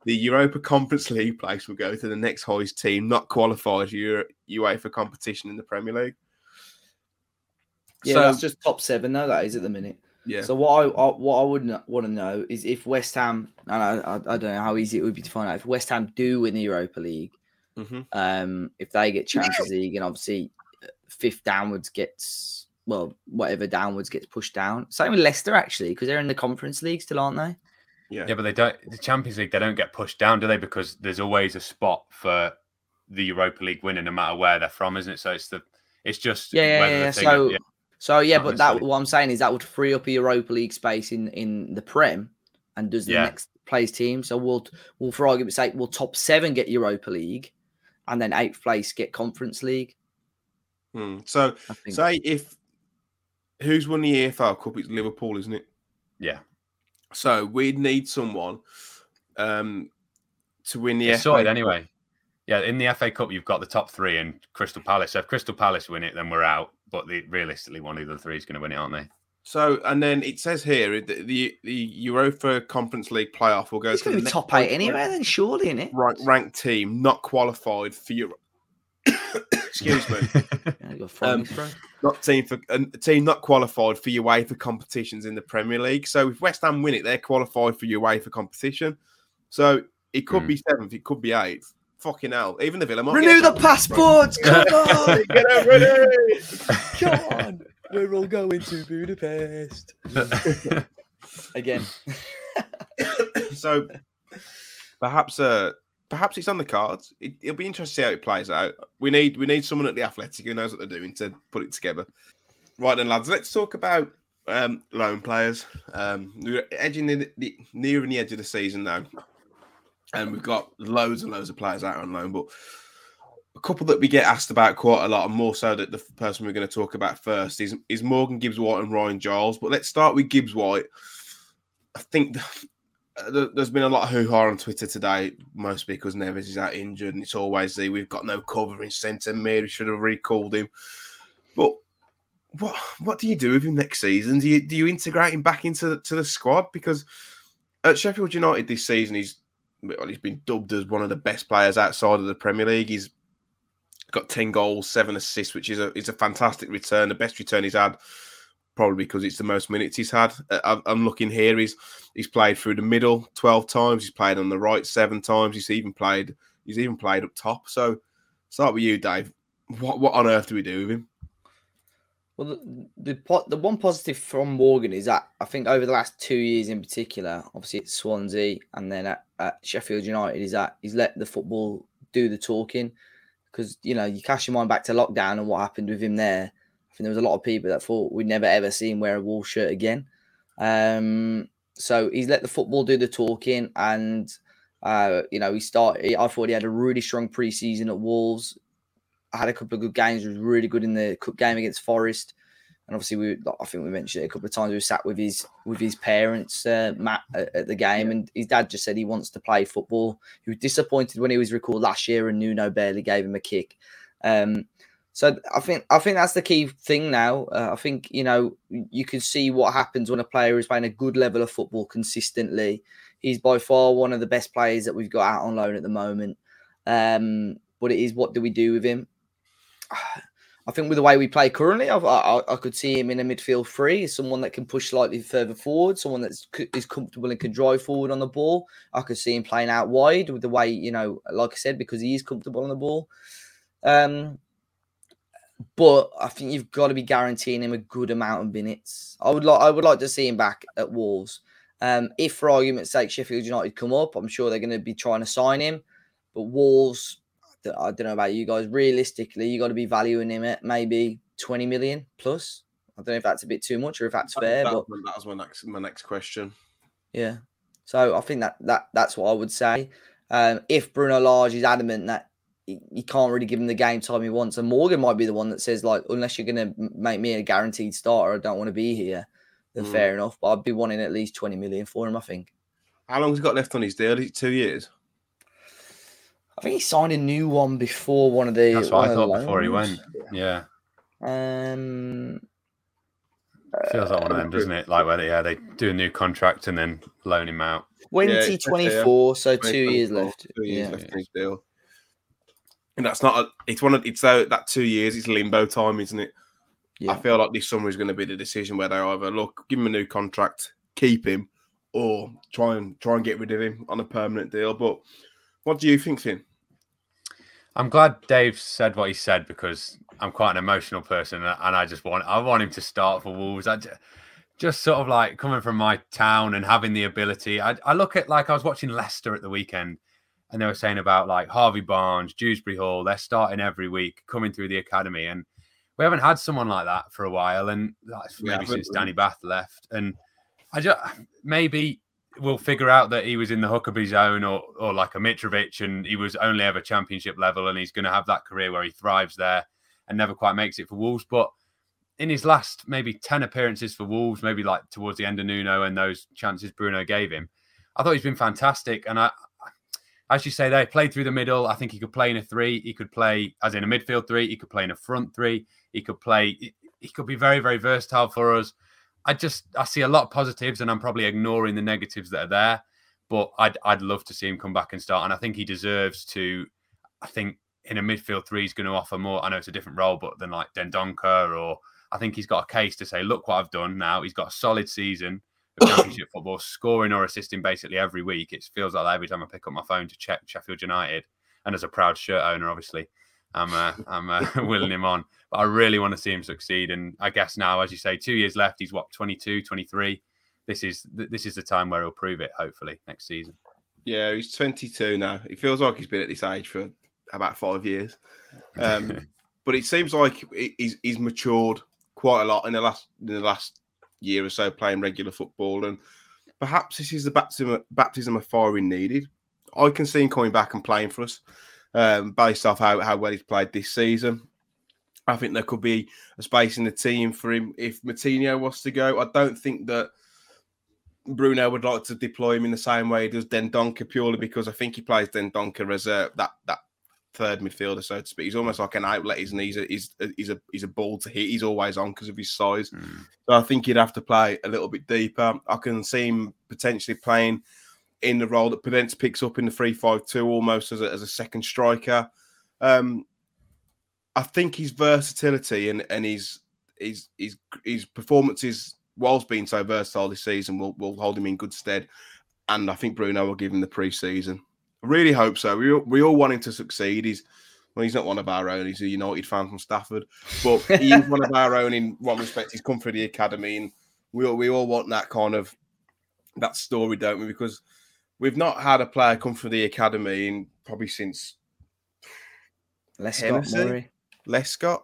The Europa Conference League place will go to the next highest team not qualified for UEFA competition in the Premier League. Yeah, so, that's just top seven though. That is at the minute. Yeah. So what I, I what I would want to know is if West Ham, and I, I, I don't know how easy it would be to find out if West Ham do win the Europa League, mm-hmm. um, if they get Champions League, and obviously uh, fifth downwards gets well, whatever downwards gets pushed down. Same with Leicester actually, because they're in the Conference League still, aren't they? Yeah. Yeah, but they don't. The Champions League they don't get pushed down, do they? Because there's always a spot for the Europa League winner, no matter where they're from, isn't it? So it's the it's just yeah, yeah, yeah. So. yeah. So yeah, but that what I'm saying is that would free up a Europa League space in in the Prem, and does the Yeah. next place team. So we'll we'll for argument's sake, we'll top seven get Europa League, and then eighth place get Conference League. Hmm. So say if who's won the EFL Cup? It's Liverpool, isn't it? Yeah. So we'd need someone um, to win the It's FA sorted Cup. anyway. Yeah, in the FA Cup, you've got the top three and Crystal Palace. So if Crystal Palace win it, then we're out. But the, realistically, one of the three is going to win it, aren't they? So and then it says here the the, the Europa Conference League playoff will go it's to going the to be top eight highest anyway, then surely, in it. Right, ranked team not qualified for Europe. Excuse me. Yeah, Um, not team for a team not qualified for UEFA competitions in the Premier League. So if West Ham win it, they're qualified for UEFA competition. So it could Hmm. be seventh, it could be eighth. Fucking hell! Even the Villa might Renew the passports. Come on, Get it ready. come on. We're all going to Budapest again. so perhaps uh perhaps it's on the cards. It, it'll be interesting to see how it plays out. We need we need someone at the Athletic who knows what they're doing to put it together. Right then, lads, let's talk about um loan players. Um we're edging the, the nearing the edge of the season now. And we've got loads and loads of players out on loan, but a couple that we get asked about quite a lot, and more so that the person we're going to talk about first is, is Morgan Gibbs White and Ryan Giles. But let's start with Gibbs White. I think uh, there- there's been a lot of hoo ha on Twitter today, mostly because Neves is out injured, and it's always the we've got no cover in centre mid. We should have recalled him. But what what do you do with him next season? Do you do you integrate him back into the, to the squad? Because at Sheffield United this season, he's well, he's been dubbed as one of the best players outside of the Premier League. He's got ten goals, seven assists, which is a is a fantastic return, the best return he's had probably because it's the most minutes he's had. Uh, I'm- looking here. He's he's played through the middle twelve times. He's played on the right seven times. He's even played. He's even played up top. So start with you, Dave. What what on earth do we do with him? Well, the, the po- the one positive from Morgan is that I think over the last two years in particular, obviously at Swansea and then at, at Sheffield United, is that he's let the football do the talking. Because you know you cast your mind back to lockdown and what happened with him there. I think there was a lot of people that thought we'd never ever see him wear a Wolves shirt again. Um, so he's let the football do the talking, and uh, you know he started. I thought he had a really strong preseason at Wolves. I had a couple of good games. Was really good in the cup game against Forest, and obviously we. I think we mentioned it a couple of times. We sat with his with his parents, uh, Matt, at, at the game, and his dad just said he wants to play football. He was disappointed when he was recalled last year, and Nuno barely gave him a kick. Um, so I think I think that's the key thing now. Uh, I think you know you can see what happens when a player is playing a good level of football consistently. He's by far one of the best players that we've got out on loan at the moment. Um, but it is what do we do with him? I think with the way we play currently, I, I, I could see him in a midfield three, someone that can push slightly further forward, someone that's comfortable and can drive forward on the ball. I could see him playing out wide with the way you know, like I said, because he is comfortable on the ball. Um, but I think you've got to be guaranteeing him a good amount of minutes. I would like I would like to see him back at Wolves. Um, if for argument's sake Sheffield United come up, I'm sure they're going to be trying to sign him. But Wolves, I don't know about you guys. Realistically, you got to be valuing him at maybe 20 million plus. I don't know if that's a bit too much or if that's fair, that but that was my next my next question. yeah. So I think that that that's what I would say. Um, if Bruno Lage is adamant that he, he can't really give him the game time he wants, and Morgan might be the one that says like, unless you're going to make me a guaranteed starter, I don't want to be here. Then Mm. fair enough, but I'd be wanting at least twenty million for him. I think. How long's he got left on his deal? Two years? I think he signed a new one before one of the. That's what I of the thought before he went. Yeah, Um, feels like one of them, doesn't it? Like where they, yeah, they do a new contract and then loan him out. 2024, so two years left. Two years yeah. left in his deal. And that's not. A, it's one of. It's that that two years. It's limbo time, isn't it? Yeah. I feel like this summer is going to be the decision where they either look, give him a new contract, keep him, or try and try and get rid of him on a permanent deal. But what do you think, Finn? I'm glad Dave said what he said because I'm quite an emotional person and I just want I want him to start for Wolves. I ju- just sort of like coming from my town and having the ability. I, I look at like I was watching Leicester at the weekend and they were saying about like Harvey Barnes, Dewsbury Hall, they're starting every week coming through the academy and we haven't had someone like that for a while and that's maybe haven't, since Danny Batth left and I just maybe we'll figure out that he was in the Huckabee zone or or like a Mitrovic and he was only ever championship level and he's going to have that career where he thrives there and never quite makes it for Wolves. But in his last maybe 10 appearances for Wolves, maybe like towards the end of Nuno and those chances Bruno gave him, I thought he's been fantastic. And I, as you say, they played through the middle. I think he could play in a three. He could play as in a midfield three. He could play in a front three. He could play, he could be very, very versatile for us. I just I see a lot of positives, and I'm probably ignoring the negatives that are there. But I'd I'd love to see him come back and start, and I think he deserves to. I think in a midfield three, he's going to offer more. I know it's a different role, but than like Dendoncker, or I think he's got a case to say, look what I've done now. He's got a solid season of championship football, scoring or assisting basically every week. It feels like every time I pick up my phone to check Sheffield United, and as a proud shirt owner, obviously, I'm uh, I'm uh, willing him on. But I really want to see him succeed. And I guess now, as you say, two years left. He's what 22, 23. This is this is the time where he'll prove it. Hopefully next season. Yeah, he's 22 now. He feels like he's been at this age for about five years. Um, but it seems like he's he's matured quite a lot in the last in the last year or so playing regular football, and perhaps this is the baptism baptism of fire he needed. I can see him coming back and playing for us, um, based off how, how well he's played this season. I think there could be a space in the team for him if Moutinho was to go. I don't think that Bruno would like to deploy him in the same way he does Dendoncker purely because I think he plays Dendoncker as a that that third midfielder, so to speak. He's almost like an outlet, isn't he? He's a he's a, he's a, he's a ball to hit. He's always on because of his size. Mm. So I think he'd have to play a little bit deeper. I can see him potentially playing in the role that Podence picks up in the 3-5-2 almost as a, as a second striker. Um, I think his versatility and, and his, his his his performances whilst being so versatile this season will, will hold him in good stead. And I think Bruno will give him the pre-season. I really hope so. We, all- we all want him to succeed. He's well, he's not one of our own. He's a United fan from Stafford, but he's one of our own in one respect. He's come through the academy, and we all, we all want that kind of that story, don't we? Because we've not had a player come from the academy in probably since Lescott? Murray. Lescott,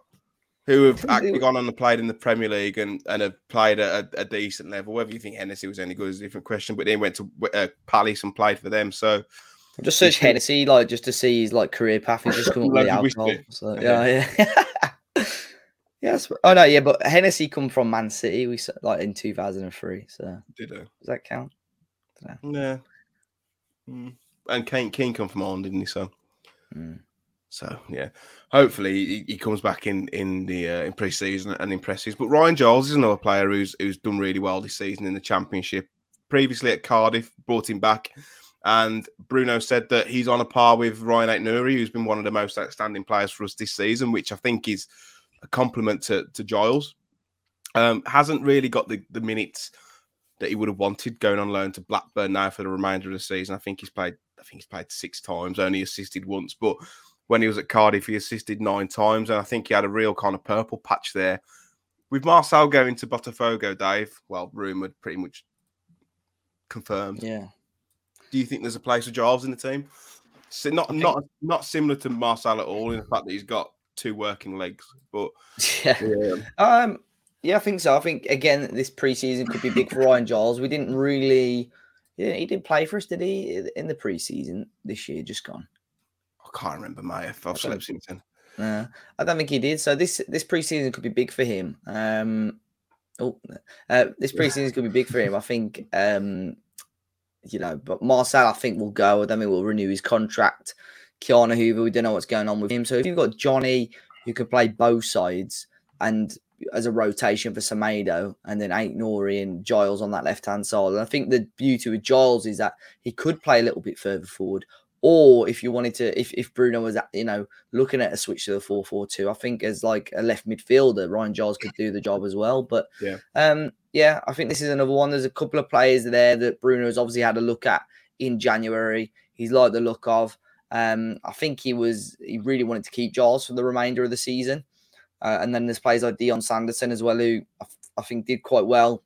who have actually gone on and played in the Premier League and, and have played at a, a decent level. Whether you think Hennessy was any good is a different question, but then went to uh, Palace and played for them. So just should- Hennessy, like just to see his like career path. He's just come up with the alcohol. So Yeah. yeah, yes. Oh no, yeah, but Hennessy come from Man City. We like in two thousand and three. So did it? does that count? Yeah. Mm. And Kane King come from Ireland, didn't he? So, Mm. so yeah. Hopefully he, he comes back in in the uh, in pre-season and impresses. But Ryan Giles is another player who's who's done really well this season in the Championship. Previously at Cardiff, brought him back, and Bruno said that he's on a par with Ryan Aït-Nouri, who's been one of the most outstanding players for us this season, which I think is a compliment to to Giles. Um, hasn't really got the the minutes that he would have wanted going on loan to Blackburn now for the remainder of the season. I think he's played. I think he's played six times, only assisted once. But when he was at Cardiff, he assisted nine times, and I think he had a real kind of purple patch there. With Marçal going to Botafogo, Dave, well, rumored, pretty much confirmed. Yeah. Do you think there's a place for Giles in the team? So not think- not not similar to Marçal at all in the fact that he's got two working legs, but Yeah. yeah, Um, Yeah, I think so. I think again this preseason could be big for Ryan Giles. We didn't really, yeah, he didn't play for us, did he, in the preseason this year? Just gone. I can't remember, mate. I've slept since then. Uh, I don't think he did. So this this preseason could be big for him. Um, oh, uh, this preseason could be big for him. I think. Um, you know, but Marçal, I think will go. I don't think we'll renew his contract. Ki-Jana Hoever, we don't know what's going on with him. So if you've got Jonny who can play both sides and as a rotation for Semedo and then Aït-Nouri and Giles on that left hand side. And I think the beauty with Giles is that he could play a little bit further forward. Or if you wanted to, if, if Bruno was, at, you know, looking at a switch to the 4 4 2, I think as like a left midfielder, Ryan Giles could do the job as well. But yeah, um, yeah, I think this is another one. There's a couple of players there that Bruno has obviously had a look at in January. He's liked the look of. Um, I think he was he really wanted to keep Giles for the remainder of the season. Uh, and then there's players like Dion Sanderson as well, who I, I, think did quite well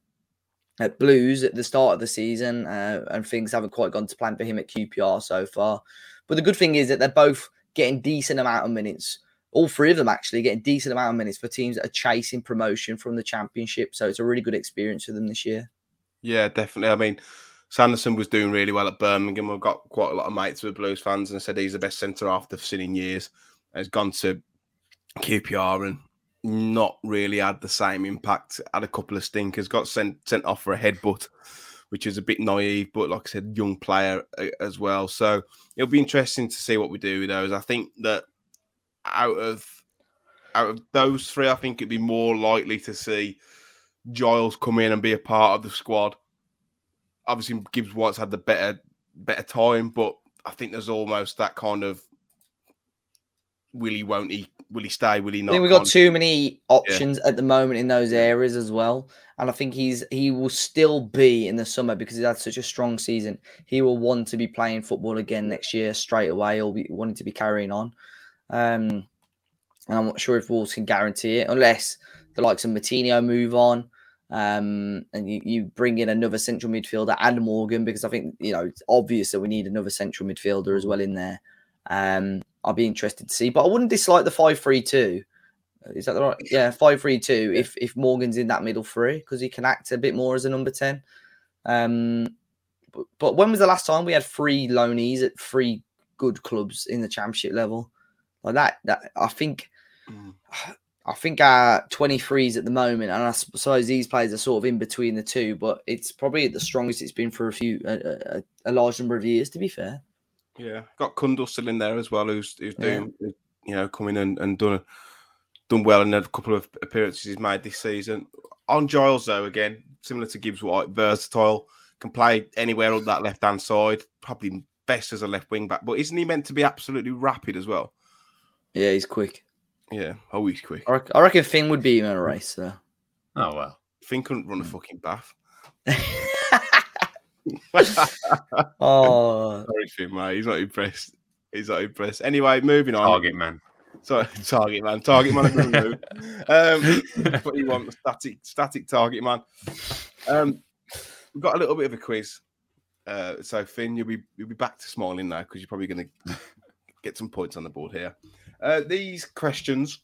at Blues at the start of the season, uh, and things haven't quite gone to plan for him at QPR so far. But the good thing is that they're both getting decent amount of minutes. All three of them actually getting decent amount of minutes for teams that are chasing promotion from the championship. So it's a really good experience for them this year. Yeah, definitely. I mean, Sanderson was doing really well at Birmingham. We've got quite a lot of mates with Blues fans and said he's the best centre half they've seen in years. Has gone to QPR and not really had the same impact. Had a couple of stinkers, got sent sent off for a headbutt, which is a bit naive, but like I said, young player uh, as well. So it'll be interesting to see what we do with those. I think that out of out of those three, I think it'd be more likely to see Giles come in and be a part of the squad. Obviously, Gibbs White's had the better better time, but I think there's almost that kind of will he, won't he, will he stay, will he not? I think we've got too many options yeah. at the moment in those areas as well. And I think he's he will still be in the summer because he's had such a strong season. He will want to be playing football again next year straight away. He'll be wanting to be carrying on. Um, and I'm not sure if Wolves can guarantee it unless the likes of Moutinho move on. Um, and you, you bring in another central midfielder and Morgan because I think you know it's obvious that we need another central midfielder as well in there. Um, I'll be interested to see. But I wouldn't dislike the five three two. Is that the right? Yeah, five three two. If if Morgan's in that middle three because he can act a bit more as a number ten. Um, but, but when was the last time we had three loanees at three good clubs in the championship level like that? That I think. Mm. I think our 23s at the moment, and I suppose these players are sort of in between the two, but it's probably the strongest it's been for a few, a, a, a large number of years, to be fair. Yeah, got Cundle still in there as well, who's who's doing yeah. you know coming in and done done well in a couple of appearances he's made this season. On Giles though, again similar to Gibbs White, versatile, can play anywhere on that left hand side. Probably best as a left wing back, but isn't he meant to be absolutely rapid as well? Yeah, he's quick. Yeah, oh, he's quick. I reckon, I reckon Finn would be in a race though. Oh well, Finn couldn't run a hmm. fucking bath. oh, sorry, Finn, mate. He's not impressed. He's not impressed. Anyway, moving on. Target man. Sorry, target man. Target man. um, what you want? Static, static target man. Um, we've got a little bit of a quiz. Uh, so Finn, you'll be you'll be back to smiling now because you're probably going to get some points on the board here. Uh, these questions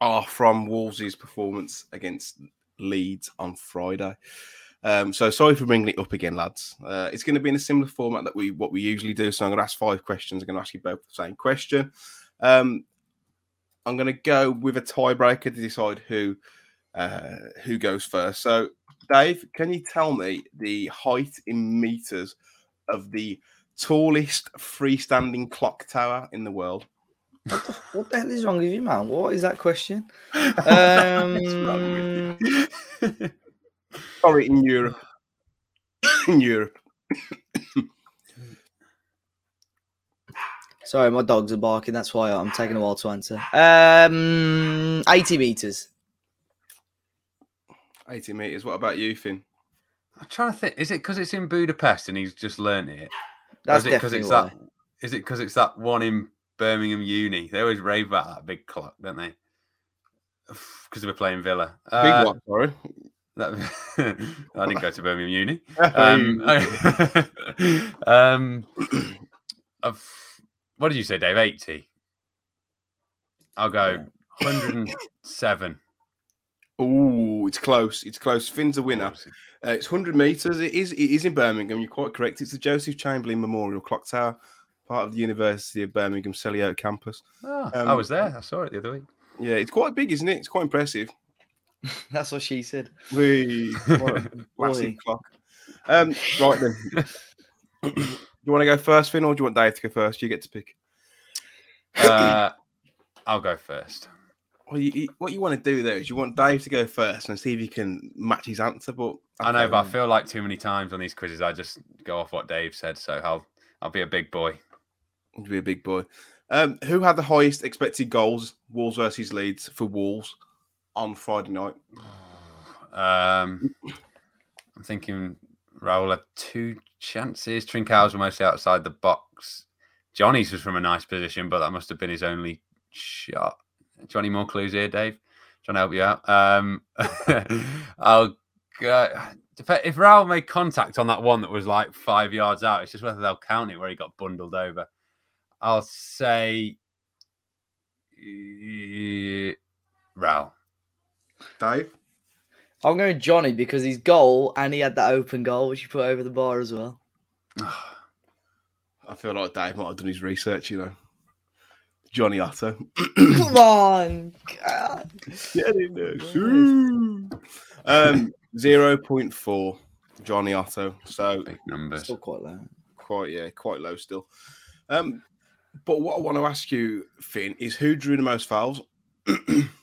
are from Wolves' performance against Leeds on Friday. Um, so sorry for bringing it up again, lads. Uh, it's going to be in a similar format that we what we usually do. So I'm going to ask five questions. I'm going to ask you both the same question. Um, I'm going to go with a tiebreaker to decide who uh, who goes first. So, Dave, can you tell me the height in meters of the tallest freestanding clock tower in the world? What the, what the hell is wrong with you, man? What is that question? Um... Sorry, in Europe. in Europe. Sorry, my dogs are barking. That's why I'm taking a while to answer. Um, 80 meters. 80 meters. What about you, Finn? I'm trying to think. Is it because it's in Budapest and he's just learned it? That's is it because it's why. that? Is it because it's that one in Birmingham Uni? They always rave about that big clock, don't they? Because they were playing Villa. Big uh, one, sorry. That, I didn't go to Birmingham Uni. Um, um, what did you say, Dave? 80. I'll go 107. Oh, it's close. It's close. Finn's a winner. Uh, it's 100 meters. It is. It is in Birmingham. You're quite correct. It's the Joseph Chamberlain Memorial Clock Tower, part of the University of Birmingham Selly campus. Oh, Um, I was there. I saw it the other week. Yeah, it's quite big, isn't it? It's quite impressive. That's what she said. We massive clock. Um, right then. Do you want to go first, Finn, or do you want Dave to go first? You get to pick. Uh, I'll go first. Well, you, you- what you want to do though is you want Dave to go first and see if he can match his answer. But I know, but I feel like too many times on these quizzes I just go off what Dave said. So I'll I'll be a big boy. to be a big boy. Um, who had the highest expected goals, Wolves versus Leeds, for Wolves on Friday night? Um, I'm thinking Raul had two chances. Trincao's were mostly outside the box. Jonny's was from a nice position, but that must have been his only shot. Johnny, more clues here, Dave. Trying to help you out. Um, I'll go. If Raul made contact on that one that was like five yards out, it's just whether they'll count it where he got bundled over. I'll say Raul. Dave? I'm going Jonny because his goal and he had that open goal which he put over the bar as well. I feel like Dave might have done his research, you know. Jonny Otto. Come on. God. Get in there. Um, 0.4 Jonny Otto. So Big numbers. Still quite low. quite, yeah, quite low still. Um, but what I want to ask you, Finn, is who drew the most fouls?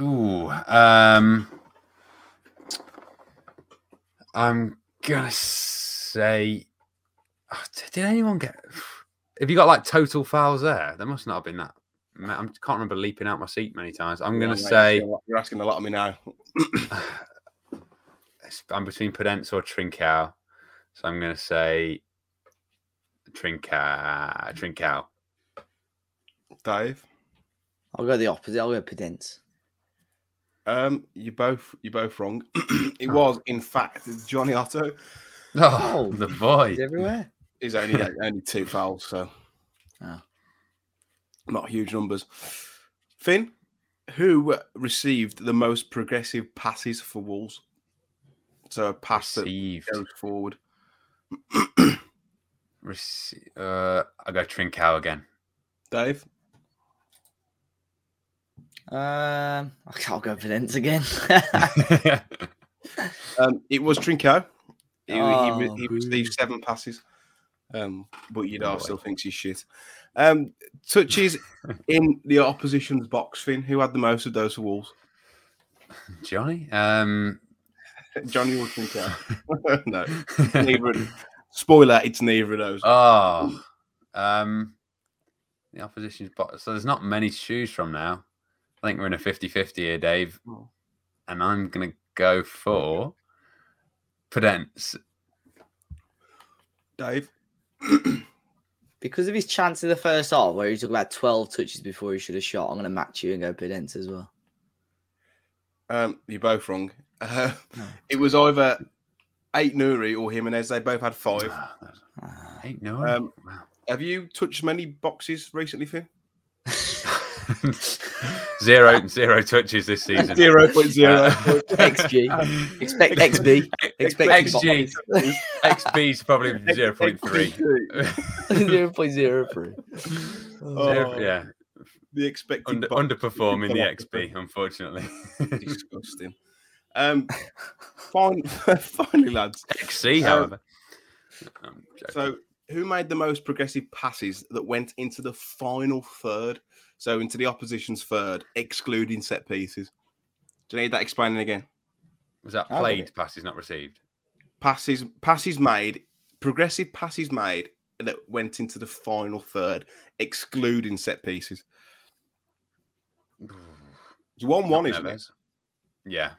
Ooh, um, I'm gonna say, oh, did anyone get? Have you got like total fouls there? There must not have been that. I can't remember leaping out my seat many times. I'm gonna Yeah, say you're asking a lot of me now. I'm between Podence or Trincao, so I'm gonna say Trincao. Trincao. Dave. I'll go the opposite. I'll go Podence. Um, you both you both wrong. it Oh. was in fact Jonny Otto. Oh, Oh, the boy. He's everywhere. Is only only two fouls, so Oh. not huge numbers. Finn, who received the most progressive passes for Wolves? So a pass that Received. goes forward. Rece- uh, I go Trincao again. Dave, Um, I'll go for Podence again. um, it was Trincao. He, he, Oh, re- he boo. received seven passes, um, but Yadar Boy. still thinks he's shit. Um, touches in the opposition's box. Finn, who had the most of those for Wolves? Jonny. Um, Jonny or Trincao? no, neither. of- Spoiler: It's neither of those. oh, um, the opposition's box. So there's not many to choose from now. I think we're in a 50-50 here, Dave, Oh. and I'm gonna go for Podence. Dave. because of his chance in the first half, where he took about 12 touches before he should have shot, I'm going to match you and go Podence as well. Um, you're both wrong. Uh, No. it was either Aït-Nouri or Jimenez. They both had five. Ah, that's- Ah. No. Um, wow. Have you touched many boxes recently, Finn? zero zero touches this season. Zero point zero. Uh, XG. Expect XB. Expect XG. XB is probably zero point three. 0.03. Oh, yeah, The expected Under, underperforming the XB, unfortunately. Disgusting. Um, fin- finally, lads. XC, Um, however. I'm. So, who made the most progressive passes that went into the final third? So, into the opposition's third, excluding set pieces. Do you need that explaining again? was that played get passes not received? Passes, passes made, progressive passes made that went into the final third, excluding set pieces. It's one one, isn't it? Yeah.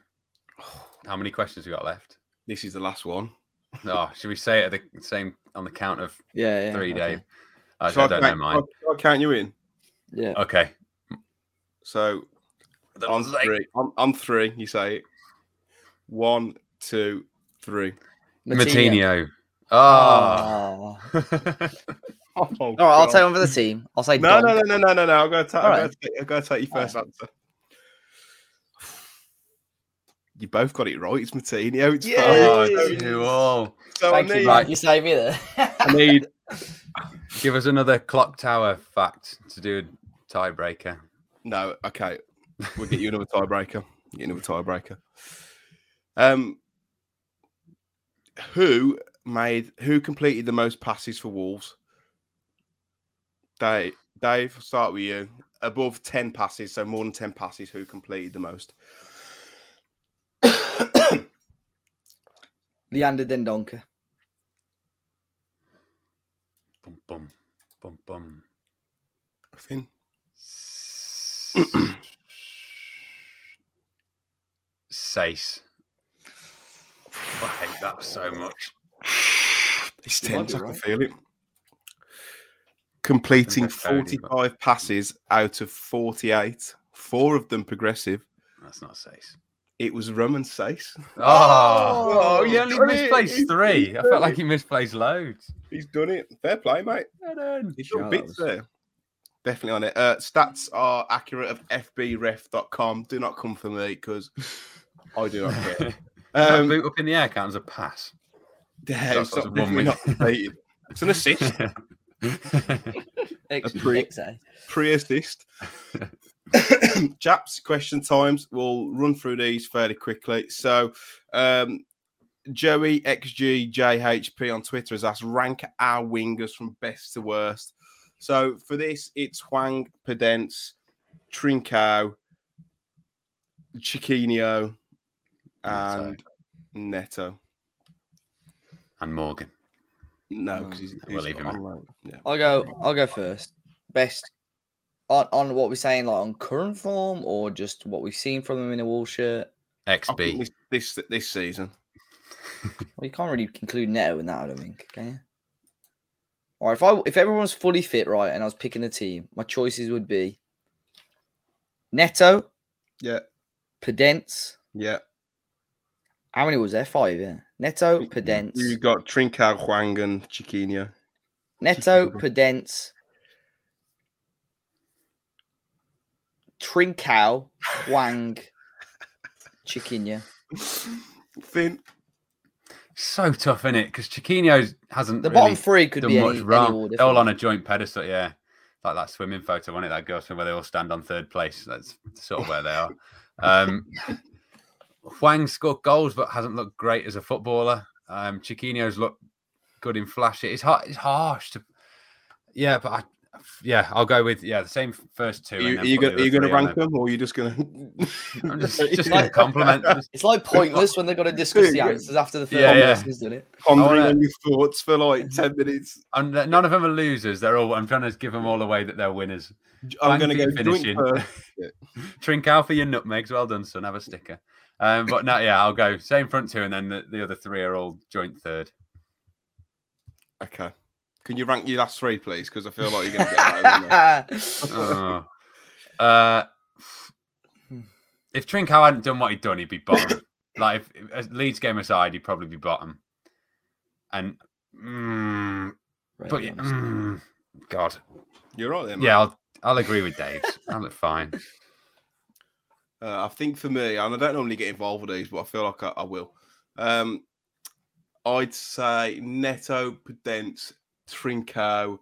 How many questions we got left? This is the last one. Oh, should we say it at the same on the count of Yeah, yeah. three, okay. Dave? I, Shall I don't know count- mine. shall I count you in. Yeah. Okay. So on three, on, on three, you say it. One, two, three. Moutinho. Oh. Oh, All right, I'll take one for the team. I'll say No, no, no, no, no, no, no. I'll go. Ta- All I'll, right. go take, I'll go take your first answer. You both got it right. It's Moutinho. It's Yeah. Oh, fine. two all. So I Thank you, need, Mike. You saved me there. I need Give us another clock tower fact to do a tiebreaker. no. Okay, we'll get you another tiebreaker. Get you another tiebreaker. Um, who made? Who completed the most passes for Wolves? Dave. Dave, I'll start with you. Above ten passes, so more than ten passes. Who completed the most? Leander Dendoncker. Bum bum bum bum. Finn. Saïss. I hate that so much. It's tense. be I can right. feel it. Completing That's fairly, but- 45 passes out of 48, four of them progressive. That's not Saïss. It was Romain Saïss. Oh, oh he only got it. misplaced He's three. I felt like he misplaced loads. He's done it. Fair play, mate. Well done. He's done bits there. Definitely on it. Uh, stats are accurate of fbref.com. Do not come for me because I do not care. Um, boot up in the air counts as a pass. yeah, it's not, one definitely not. It's an assist, X, pre- XA. pre-assist. Chaps, question times. We'll run through these fairly quickly. So, um, Joey XGJHP on Twitter has asked rank our wingers from best to worst. So for this, it's Hwang, Podence, Trincao, Chiquinho, and Neto. and Morgan. No, because mm. he's, We'll he's leave him on Yeah. I'll go. I'll go first. Best on on what we're saying, like on current form, or just what we've seen from them in a wall shirt. XB. this, this this season. Well, you can't really conclude Neto in that. I don't think. Can you? All right. If I if everyone's fully fit, right, and I was picking a team, my choices would be Neto, Yeah, Podence. yeah. How many was there? Five. Yeah. Neto, Podence. You got Trincao, Hwang, and Chiquinho. Neto, Podence, Trincao, Hwang, Chiquinho. Finn. So tough, is it? Because Chiquinho hasn't The really bottom three could done be much any, wrong. any. They're all on a joint pedestal, yeah. Like that swimming photo, wasn't it? That girl swim where they all stand on third place. That's sort of where they are. Um, Hwang scored goals, but hasn't looked great as a footballer. Um, Chiquinho's looked good in flash. It's hard. It's harsh to, yeah. But I, yeah, I'll go with yeah the same first two. Are you, are you gonna are you gonna rank them, or are you just gonna? Just, just going to compliment. It's like pointless when they've got to discuss the Yeah. answers after the first Yeah, yeah. person's done it. pondering I wanna- on your thoughts for like ten minutes. and none of them are losers. They're all. I'm trying to give them all away that they're winners. I'm gonna go your joint finishing. first. Trincao for your nutmegs. Well done, son. Have a sticker. Um, but no, yeah, I'll go same front two, and then the, the other three are all joint third. Okay. Can you rank your last three, please? Because I feel like you're gonna get that. Oh. uh, if Trincao hadn't done what he'd done, he'd be bottom. like if, if as Leeds game aside, he'd probably be bottom. And mm, but yeah, mm, God, You're right there. mate. yeah, I'll I'll agree with Dave. I'll look fine. Uh, I think for me, and I don't normally get involved with these, but I feel like I, I will. Um, I'd say Neto, Podence, Trincao,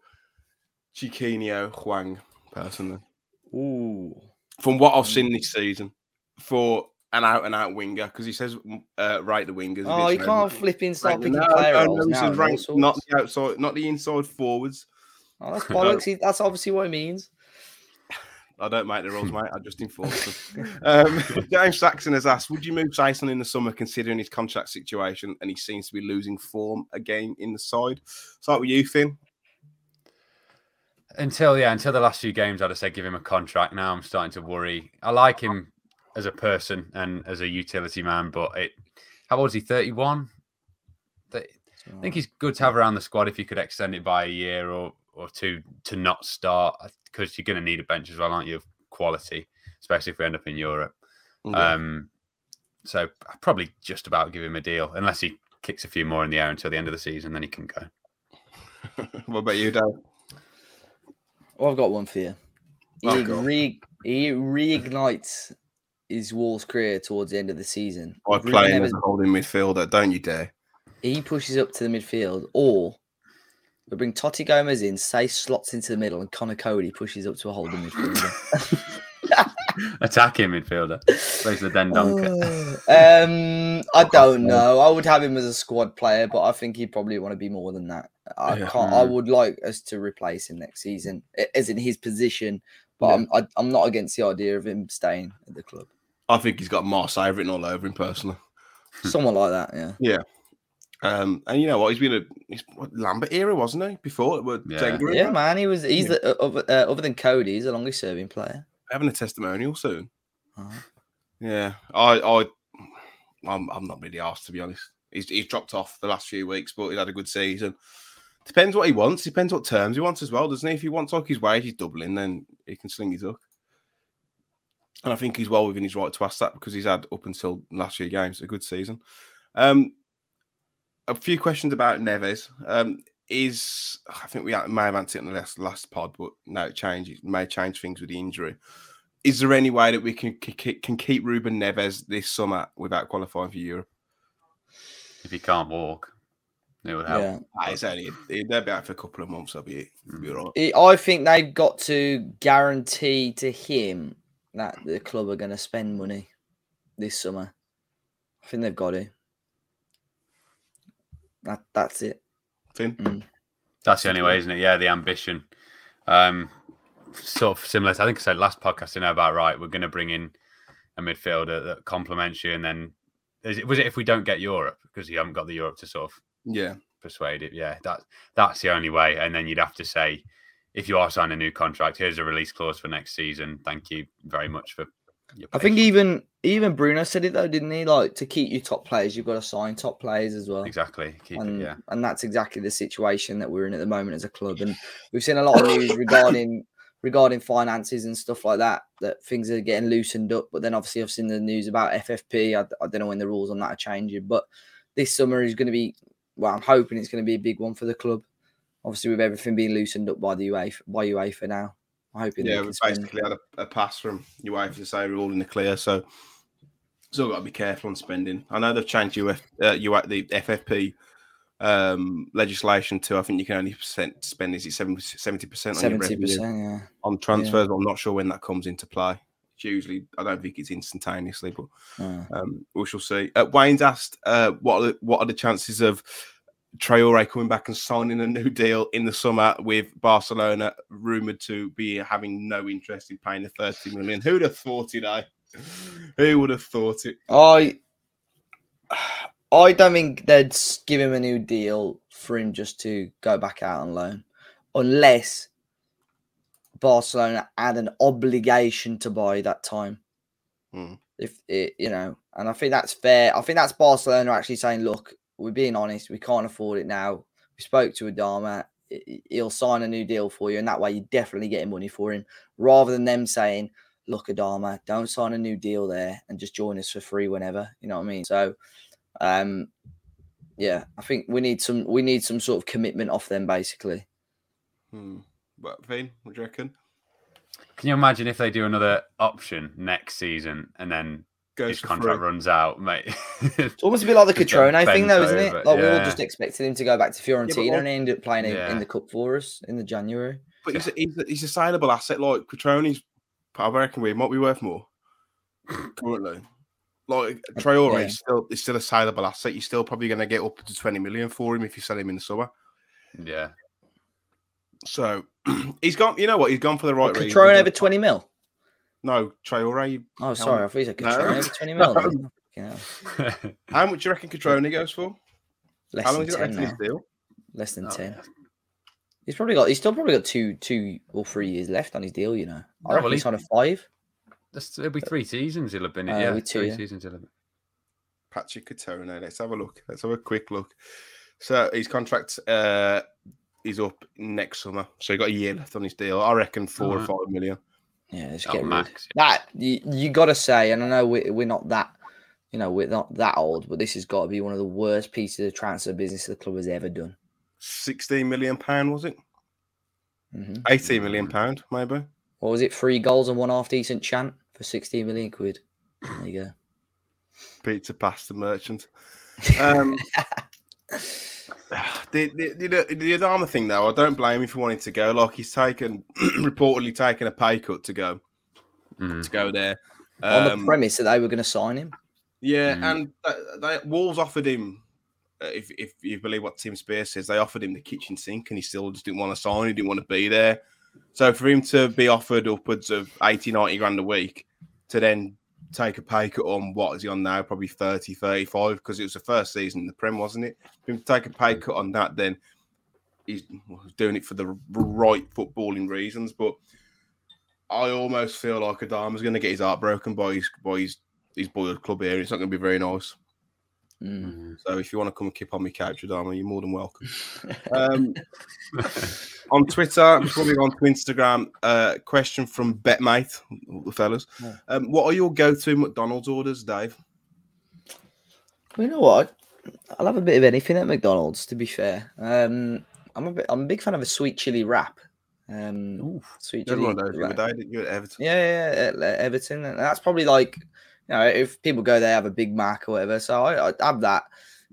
Chiquinho, Hwang, personally. Ooh. From what I've seen this season, for an out and out winger, because he says uh, rate the wingers. Oh, you can't flip in start Rank- picking no, player no, no, now. rank, not the outside, not the inside forwards. Oh, that's bollocks. That's obviously what it means. I don't make the rules, mate. I just enforce them. Um, James Saxon has asked, "Would you move Tyson in the summer, considering his contract situation, and he seems to be losing form again in the side?" Start with you, Finn. Until yeah, until the last few games, I'd have said give him a contract. Now I'm starting to worry. I like him as a person and as a utility man, but it. How old is he? Thirty one. I think he's good to have around the squad if you could extend it by a year or or two to not start because you're going to need a bench as well, aren't you? Of quality, especially if we end up in Europe. Um, so I'd probably just about give him a deal unless he kicks a few more in the air until the end of the season, then he can go. what about you, Dave? Well, I've got one for you. He, Oh, re- he reignites his Wolves career towards the end of the season. By if Ruben playing as a holding midfielder, don't you dare. he pushes up to the midfield, or we bring Toti Gomes in, say slots into the middle, and Conor Coady pushes up to a holding midfielder. Attacking midfielder. Plays the Den Donker. um, I don't know. I would have him as a squad player, but I think he'd probably want to be more than that. I Yeah. can't. I would like us to replace him next season, as in his position. But Yeah. I'm I, I'm not against the idea of him staying at the club. I think he's got Marseille written all over him personally. Someone like that, yeah. yeah. Um, and you know what? He's been a he's, what, Lambert era, wasn't he? Before Yeah. Wenger? Yeah, man. He was. He's Yeah. the, uh, other, uh, other than Coady, he's the longest serving player. having a testimonial soon. Uh-huh. Yeah, I, I, I'm, I'm not really asked to be honest. He's, he's dropped off the last few weeks, but he's had a good season. Depends what he wants. Depends what terms he wants as well, doesn't he? If he wants like his wage, he's doubling, then he can sling his hook. And I think he's well within his right to ask that because he's had up until last year games a good season. Um, a few questions about Neves. Um, is I think we may have answered it in the last last pod, but no, it changes. May change things with the injury. Is there any way that we can can, can keep Ruben Neves this summer without qualifying for Europe? If he can't walk, it would help. Yeah. Ah, it's only they'll be out for a couple of months. I'll be, Mm. be all right. I think they've got to guarantee to him that the club are going to spend money this summer. I think they've got to. That that's it. Finn? That's the only way, isn't it? Yeah, the ambition. Um, sort of similar. To, I think I said last podcast. You know about right. We're going to bring in a midfielder that complements you, and then is it, was it if we don't get Europe because you haven't got the Europe to sort of Yeah, persuade it? Yeah, that that's the only way. And then you'd have to say, if you are signing a new contract, here's a release clause for next season. Thank you very much for. I think even even Bruno said it though, didn't he? Like to keep your top players, you've got to sign top players as well. exactly keep and, it. Yeah, and that's exactly the situation that we're in at the moment as a club. And we've seen a lot of news regarding regarding finances and stuff like that. That things are getting loosened up. But then obviously I've seen the news about FFP. I, I don't know when the rules on that are changing, but this summer is going to be. Well, I'm hoping it's going to be a big one for the club. Obviously, with everything being loosened up by the UEFA by UEFA now. I'm hoping yeah. We spend- basically had a, a pass from your wife to say we're all in the clear, so still got to be careful on spending. I know they've changed UF, uh, UF, the FFP um, legislation too. I think you can only percent spend is it 70 percent on your Seventy revenue percent, yeah. on transfers. I'm not sure when that comes into play. It's usually I don't think it's instantaneously, but Um, we shall see. Uh, Wayne's asked, uh, what are the, what are the chances of Traore coming back and signing a new deal in the summer with Barcelona, rumored to be having no interest in paying the thirty million? Who'd have thought it? Eh? Who would have thought it? I I don't think they'd give him a new deal for him just to go back out on loan, unless Barcelona had an obligation to buy that time. Hmm. If it, you know, and I think that's fair. I think that's Barcelona actually saying, "Look, we're being honest. We can't afford it now. We spoke to Adama. i- i- He'll sign a new deal for you, and that way you're definitely getting money for him, rather than them saying." Look, Adama, don't sign a new deal there and just join us for free whenever. You know what I mean? So, um, yeah, I think we need some we need some sort of commitment off them, basically. Hmm. But Vin, what do you reckon? can you imagine if they do another option next season and then Goes his contract free. runs out, mate? It's almost a bit like the Just Cutrone thing, though, isn't it? over, Like we all yeah. just expected him to go back to Fiorentina, all- and he ended up playing in- in the cup for us in the January. But he's a, he's, a, he's a saleable asset. Like Petroni's, I reckon we might be worth more currently. Like uh, Traore yeah. is still is still a saleable asset. You're still probably going to get up to twenty million for him if you sell him in the summer. yeah, So he's gone. You know what? He's gone for the right Well, reason. Cutrone over twenty mil. No, Traore. Oh, sorry, I thought you said Cutrone over twenty mil. then. Fucking. How much do you reckon Cutrone goes for? Less How long than is ten left now. deal? Less than Oh, ten. yeah. He's probably got. He's still probably got two, two or three years left on his deal. You know, I No, reckon well, he's on a five. That's, it'll be three seasons. He'll have been. Uh, it. yeah, with two, three yeah. seasons. He'll have been. Patrick Cutrone. Let's have a look. Let's have a quick look. So his contract uh, is up next summer. So he got a year left on his deal. I reckon four or five million. Yeah, just Oh, get rid. max. That you, you got to say, and I know we're, we're not that, you know, we're not that old, but this has got to be one of the worst pieces of transfer business the club has ever done. Sixteen million pound was it? hmm Eighteen million pound maybe. What was it? Three goals and one half decent chant for 16 million quid. There you go. Pizza pasta merchant. Um, the, the, the, the Adama thing, though, I don't blame him for wanting to go. Like, he's taken, reportedly taken a pay cut to go Mm. to go there. On the Um, premise that they were going to sign him. Yeah, Mm. and th- they, Wolves offered him, uh, if if you believe what Tim Spiers says, they offered him the kitchen sink, and he still just didn't want to sign. He didn't want to be there. So for him to be offered upwards of 80, 90 grand a week, to then take a pay cut on what is he on now? Probably 30, 35, because it was the first season in the Prem, wasn't it? To take a pay cut mm. on that, then he's doing it for the right footballing reasons. But I almost feel like Adama's going to get his heart broken by his by his his boyhood club here. It's not going to be very nice. Mm. Mm. So if you want to come and keep on my couch, Adama, you're more than welcome. Um, on Twitter, before we go on to Instagram, uh, question from Betmate, the fellas. Yeah. Um, what are your go-to McDonald's orders, Dave? Well, you know what? I'll have a bit of anything at McDonald's. To be fair, um, I'm a bit, I'm a big fan of a sweet chili wrap. Um, sweet chili. one of those the wrap. other day, at Everton? Yeah, yeah, yeah, Everton, and that's probably like, you know, if people go there have a Big Mac or whatever. So I, I have that.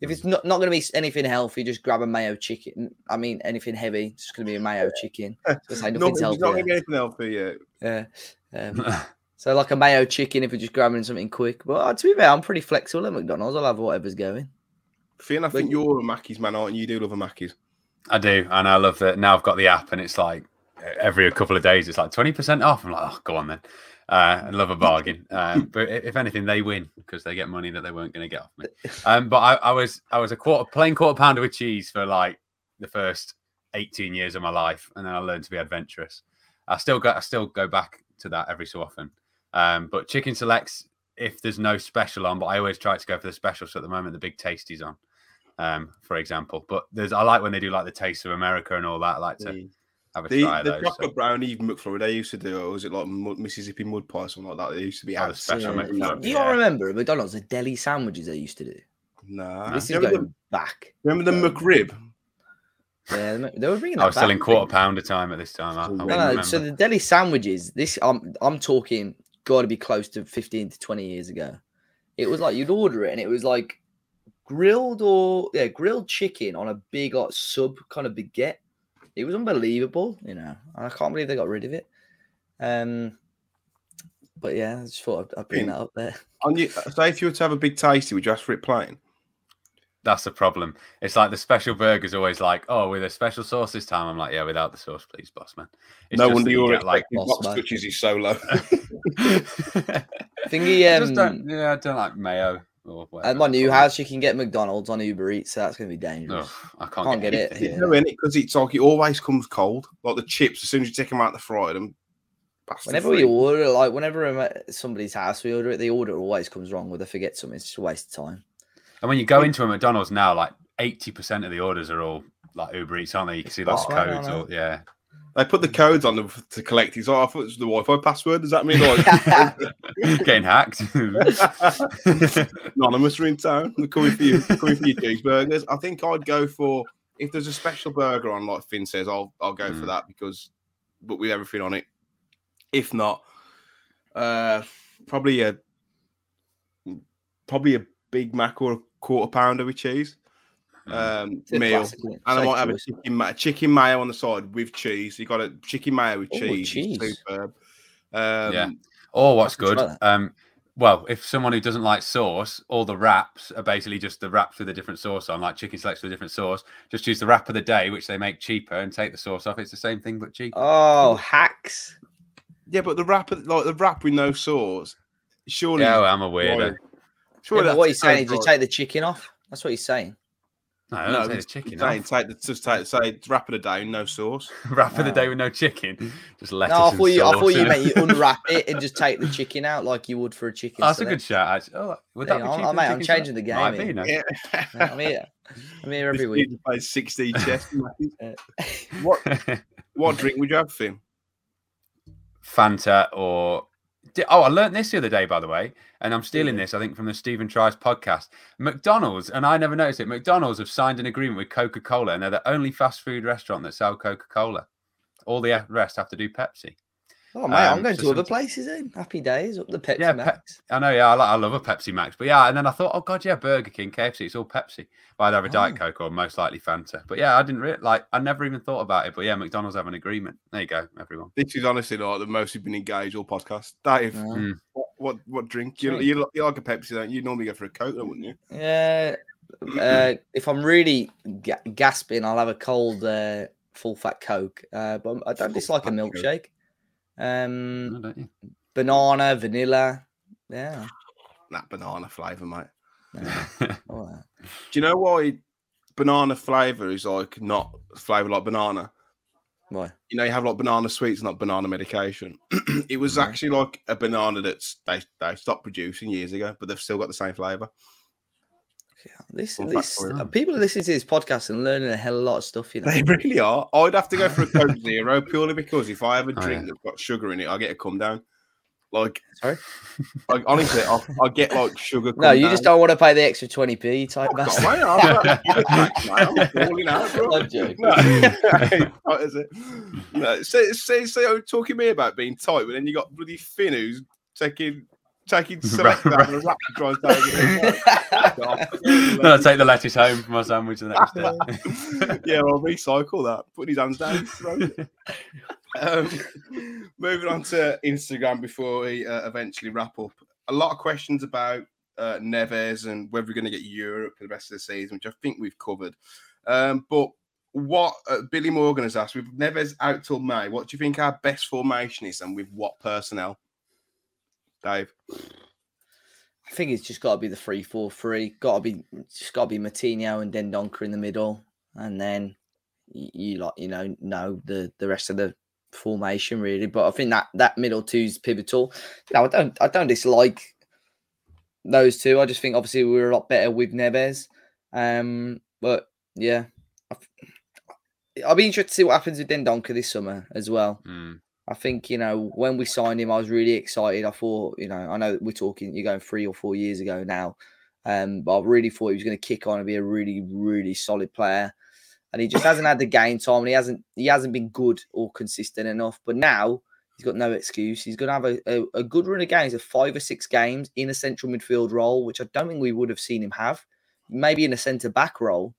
If it's not, not going to be anything healthy, just grab a mayo chicken. I mean, anything heavy, it's just going to be a mayo chicken. Just say nothing's it's not healthy. going to anything else for you. Yeah. Um, so like a mayo chicken if we're just grabbing something quick. But uh, to be fair, I'm pretty flexible at McDonald's. I'll have whatever's going. Finn, I think But- you're a Mackey's man, aren't you? You do love a Mackey's. I do, and I love that. Now I've got the app, and it's like every couple of days, it's like twenty percent off. I'm like, oh, go on then. Uh, I love a bargain, um, but if anything, they win because they get money that they weren't going to get off me. Um, but I, I was, I was a quarter plain quarter pounder with cheese for like the first eighteen years of my life, and then I learned to be adventurous. I still go, I still go back to that every so often. Um, but chicken selects if there's no special on, but I always try to go for the special. So at the moment, the big tasties on, um, for example. But there's, I like when they do like the taste of America and all that. I like to The, have a the, try the those. chocolate so- brownie McFlurry they used to do, or was it like Mississippi mud pie or something like that? They used to be the out. special Yeah. McFlurry, Do you yeah. remember at McDonald's the deli sandwiches they used to do? Nah. This is remember, going the, back. remember the McRib? Yeah, they- they were bringing. I was still back, in I quarter think. pounder time at this time. I, I No, No, no. remember. So the deli sandwiches. This I'm I'm talking. Got to be close to fifteen to twenty years ago. It was like you'd order it, and it was like grilled or yeah, grilled chicken on a big like sub kind of baguette. It was unbelievable, you know. and I can't believe they got rid of it. Um, but yeah, I just thought I'd, I'd bring that up there. On you, say if you were to have a big tasty, would you ask for it plain? That's the problem. It's like the special burger's always like, oh, with a special sauce this time. I'm like, yeah, without the sauce, please, boss man. It's no just wonder that you you're get, like. expecting Boss box man. touches is so low. Thingy, I just um, don't, yeah, I don't like mayo or whatever. at my it's new called. house, you can get McDonald's on Uber Eats, so that's gonna be dangerous. Ugh, I can't, Can't get it. It's Yeah. no in it because it's like it always comes cold. Like the chips, as soon as you take them out the fryer, them. bastard Whenever we order, like whenever I'm at somebody's house, we order it. The order always comes wrong. Where they forget something, it's just a waste of time. And when you go into a McDonald's now, like 80% of the orders are all like Uber Eats, aren't they? You can see those Oh, I codes. Or, yeah. They put the codes on them to collect. He's like, I thought it was the Wi-Fi password. Does that mean like Getting hacked. anonymous are in town? They're coming for you, coming for your cheeseburgers. I think I'd go for if there's a special burger on, like Finn says, I'll I'll go for Mm. that because, but with everything on it. If not, uh, probably a probably a Big Mac or a quarter pounder with cheese. Um, meal. classic, isn't? And I Safe might have a chicken, ma- chicken mayo on the side with cheese. You got a chicken mayo with Oh, cheese. cheese. Superb. Um, Yeah. Or what's good, um, well, if someone who doesn't like sauce, all the wraps are basically just the wraps with a different sauce on, like chicken selects with a different sauce. Just use the wrap of the day, which they make cheaper, and take the sauce off. It's the same thing but cheaper. Oh, hacks! yeah, but the wrap, like the wrap with no sauce, surely. yeah, well, I'm a weirdo. Right. Yeah, but what he's the saying is you take the chicken off. That's what he's saying. No, I don't No, take the chicken saying off. take the just take say wrap of the day, no sauce. wrap of the day with no chicken. Just lettuce No, I and thought you. I sauce thought you in meant you unwrap it and just take the chicken out like you would for a chicken. Oh, that's a good shot. Actually. Oh, would that you be go. cheaper? Than mate, I'm chicken changing the game Might be, here. you know. Yeah, Yeah, I'm here. I'm here every This week. dude plays sixteen chess. What what drink would you have, Finn? Fanta or Di- oh, I learned this the other day, by the way, and I'm stealing mm. this, I think, from the Stephen Tries podcast. McDonald's, and I never noticed it. McDonald's have signed an agreement with Coca Cola, and they're the only fast food restaurant that sell Coca Cola. All the rest have to do Pepsi. Oh mate, I'm Um, going so to other some- places then. Happy days up the Pepsi Yeah, Pe- Max. I know, yeah, I, like, I love a Pepsi Max, but yeah, and then I thought, oh god, yeah, Burger King, KFC, it's all Pepsi. But I'd have a Diet Oh. Coke or most likely Fanta. But yeah, I didn't really like. I never even thought about it. But yeah, McDonald's have an agreement. There you go, everyone. This is honestly like the most you've been engaged all podcast. Dave, Yeah. Mm. what, what what drink? You, you, you like a Pepsi, don't you? You normally go for a Coke, though, wouldn't you? Yeah. Uh, if I'm really ga- gasping, I'll have a cold uh, full fat Coke. Uh, but I don't Full dislike a fat Coke. milkshake. Um, No, don't you? banana, vanilla. Yeah. That banana flavour, mate. yeah, all. Do you know why banana flavour is like not flavour like banana? Why? You know, you have like banana sweets, not banana medication. it was Mhm. actually like a banana that's they, they stopped producing years ago, but they've still got the same flavour. Yeah, This, this people are listening to this podcast and learning a hell of a lot of stuff. You know. They really are. I'd have to go for a Coke Zero purely because if I have a Oh, drink yeah. that's got sugar in it, I get a come down. Like, Sorry. like honestly, I, I get like sugar. No, you just don't want to pay the extra twenty p type off, bastard. mate. I'm, I'm, I'm falling out, bro. I'm. No, what is it? No, say, say, say, oh, talking me about being tight, but then you got bloody Finn who's taking taking select Right. out and a rap to and take it. take the lettuce home for my sandwich the next day. yeah, I'll recycle that. Put his hands down. um, moving on to Instagram before we uh, eventually wrap up. A lot of questions about uh, Neves and whether we're going to get Europe for the rest of the season, which I think we've covered. Um, but what uh, Billy Morgan has asked, with Neves out till May, what do you think our best formation is and with what personnel? Dave. I think it's just got to be the three four three. Got to be just got to be Moutinho and Dendoncker in the middle, and then you, you like you know know the the rest of the formation really. But I think that that middle two is pivotal. Know, I don't I don't dislike those two. I just think obviously we were a lot better with Neves. Um, but yeah, I'll be interested to see what happens with Dendoncker this summer as well. Mm. I think you know when we signed him, I was really excited. I thought, you know, I know that we're talking, you're going three or four years ago now, um, but I really thought he was going to kick on and be a really, really solid player. And he just hasn't had the game time, and he hasn't, he hasn't been good or consistent enough. But now he's got no excuse. He's going to have a, a, a good run of games, of five or six games in a central midfield role, which I don't think we would have seen him have. Maybe in a centre back role,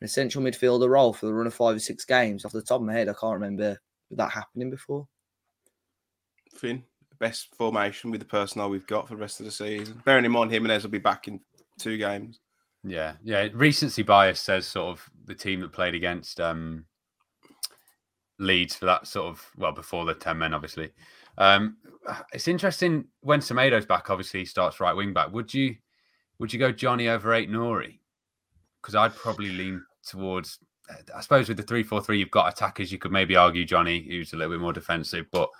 in a central midfielder role for the run of five or six games. Off the top of my head, I can't remember that happening before. Finn, best formation with the personnel we've got for the rest of the season. Bearing in mind, Jimenez will be back in two games. Yeah, yeah. Recency bias says sort of the team that played against um, Leeds for that sort of well before the ten men, obviously. Um, it's interesting when Semedo's back. Obviously, he starts right wing back. Would you would you go Jonny over Aït-Nouri? Because I'd probably lean towards. I suppose with the three four three, you've got attackers. You could maybe argue Jonny, who's a little bit more defensive, but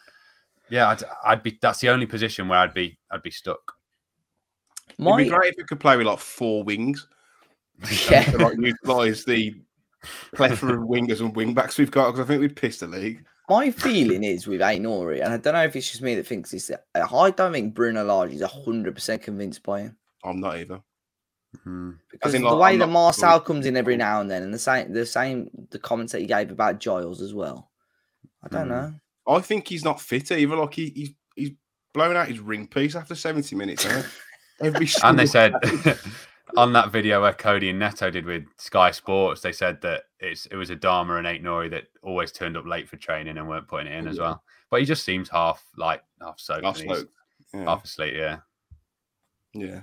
yeah, I'd, I'd be. That's the only position where I'd be. I'd be stuck. It'd be great if we could play with like four wings. yeah, to like utilise the plethora of wingers and wing backs we've got because I think we'd piss the league. my feeling is with Aït-Nouri, and I don't know if it's just me that thinks this. I don't think Bruno Lage is hundred percent convinced by him I'm not either. Hmm. because in, the way I'm that Marçal sure. comes in every now and then, and the same, the same, the comments that he gave about Giles as well. I don't Hmm. know. I think he's not fit either. Like he, he's he's blown out his ring piece after 70 minutes. Every and they said on that video where Coady and Neto did with Sky Sports, they said that it's it was Adama and Aït-Nouri that always turned up late for training and weren't putting it in as well. But he just seems half like half soaked, Half. Yeah. half asleep. Yeah. Yeah,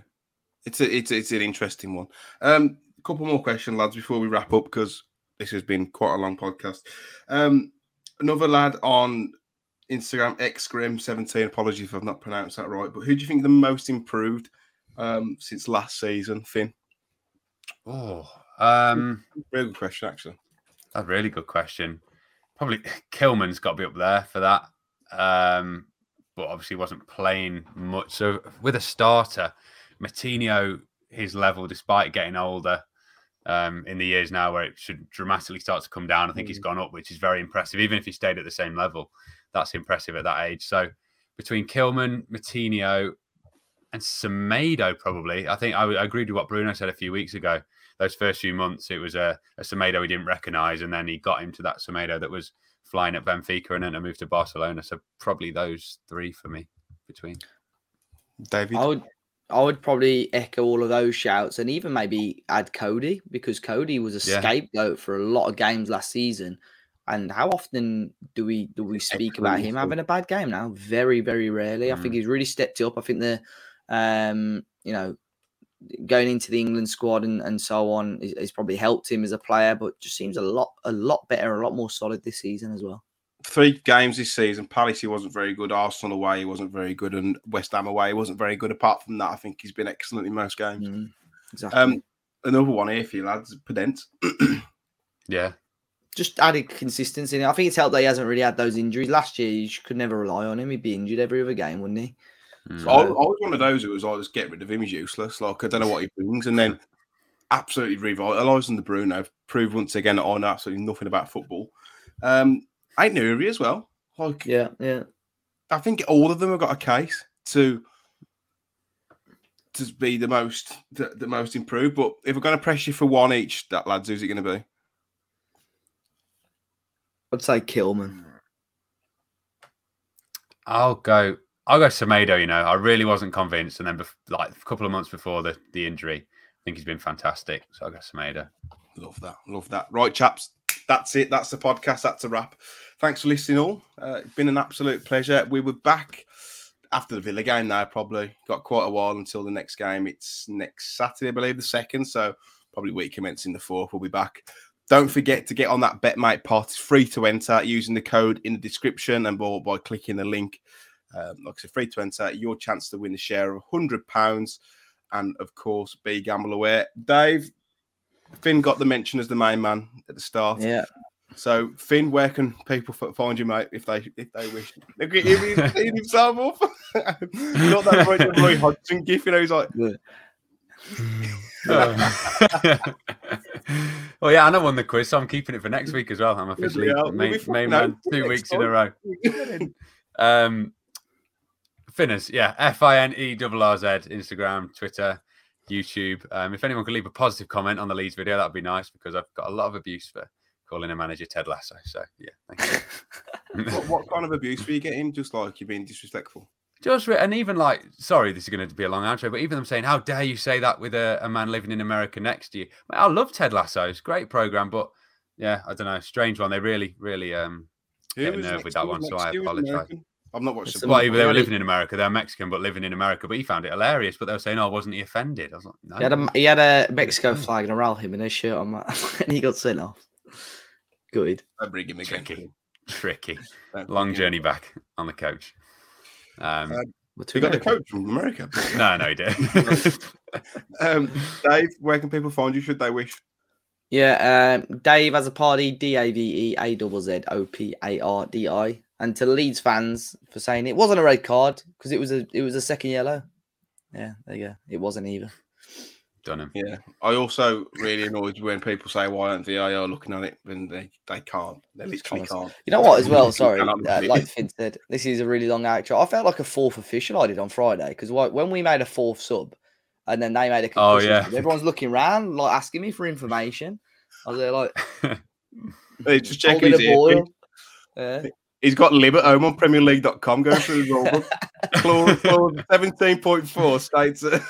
it's a, it's it's an interesting one. Um, a couple more questions, lads, before we wrap up because this has been quite a long podcast. Um, another lad on Instagram, xgrim17. Apologies if I've not pronounced that right, but who do you think the most improved um since last season, Finn? Oh, um, Real good question, actually. that's a really good question. Probably Kilman's got to be up there for that. Um, but obviously wasn't playing much. So with a starter, Moutinho, his level, despite getting older, um, in the years now where it should dramatically start to come down, I think he's gone up, which is very impressive. Even if he stayed at the same level, that's impressive at that age. So between Kilman, Moutinho, and Semedo, probably, I think I, I agreed with what Bruno said a few weeks ago. Those first few months, it was a, a Semedo he didn't recognise, and then he got him to that Semedo that was flying at Benfica and then to move to Barcelona. So probably those three for me between. David. I would I would probably echo all of those shouts and even maybe add Coady because Coady was a Yeah. scapegoat for a lot of games last season. And how often do we do we speak about him having a bad game now? Very, very rarely. I think he's really stepped up. I think the um, you know, going into the England squad and, and so on has probably helped him as a player, but just seems a lot a lot better, a lot more solid this season as well. Three games this season. Palace, he wasn't very good. Arsenal away, he wasn't very good. And West Ham away, he wasn't very good. Apart from that, I think he's been excellent in most games. Mm, exactly. Um, another one here for you lads, Podence. Yeah. just added consistency. I think it's helped that he hasn't really had those injuries. Last year, you could never rely on him. He'd be injured every other game, wouldn't he? Mm. I, I was one of those who was like, just get rid of him. He's useless. Like I don't know what he brings, and then absolutely revitalising the Bruno. Proved once again that I know absolutely nothing about football. Um, Aït-Nouri as well. Like Yeah, yeah. I think all of them have got a case to to be the most the, the most improved. But if we're going to press you for one each, that lads, who's it going to be? I'd say Kilman. I'll go. I'll go Semedo. You know, I really wasn't convinced, and then bef- like a couple of months before the the injury, I think he's been fantastic. So I'll go Semedo. Love that. Love that. Right, chaps. That's it. That's the podcast. That's a wrap. Thanks for listening, all. Uh, it's been an absolute pleasure. We were back after the Villa game now, probably. Got quite a while until the next game. It's next Saturday, I believe, the second. So probably week commencing the fourth. We'll be back. Don't forget to get on that BetMate pot. It's free to enter using the code in the description and by, by clicking the link. Um, like I said, free to enter. Your chance to win a share of £100. And of course, be gamble aware. Dave, Finn got the mention as the main man at the start. Yeah. So Finn, where can people find you, mate, if they if they wish? Look at him, he's cleaned himself off. Not that Roy, Roy Hodgson gif, you know, he's like, well, yeah, and I won the quiz, so I'm keeping it for next week as well. I'm officially hell, we'll main, be fucking main out man two next weeks in a time. row. Um, Finners, yeah, F I N E R R Z, Instagram, Twitter, YouTube. Um, if anyone could leave a positive comment on the Leeds video, that'd be nice because I've got a lot of abuse for calling a manager Ted Lasso. So yeah, thank you. what, what kind of abuse were you getting? Just like you're being disrespectful. Just and even like, sorry, this is going to be a long outro, but even them saying, "How dare you say that with a, a man living in America next to you?" Mate, I love Ted Lasso; it's a great program, but yeah, I don't know, strange one. They really, really um, Get a nerve with that one, so I to you? Was apologise. I'm not watching. It's well, they were living in America. They're Mexican, but living in America. But he found it hilarious. But they were saying, "Oh, wasn't he offended?" I was like, "No." He had a he had a Mexico flag and a Raul Jimenez shirt on, that, and he got sent off. Good. Don't bring him again. Tricky. Tricky, long bring journey back on the coach. Um, Uh, But You got the coach from America. no, no, he did. um, Dave, where can people find you? Should they wish? Yeah, um, Dave Azzopardi, D A V E A double Z O P A R D I. And to Leeds fans for saying it wasn't a red card because it was a it was a second yellow. Yeah, there you go. It wasn't either. Done him. Yeah, I also really annoyed when people say why aren't the VAR looking at it when they, they can't. They literally can't. You know what, as well? Sorry, uh, like Finn said, this is a really long outro. I felt like a fourth official I did on Friday because when we made a fourth sub, and then they made a Oh, yeah. sub, everyone's looking around, like asking me for information. I was there like, Hey, just check holding his a ear. Yeah. He's got Lib at home on PremierLeague.com going through the rule book. clause, clause 17.4 states that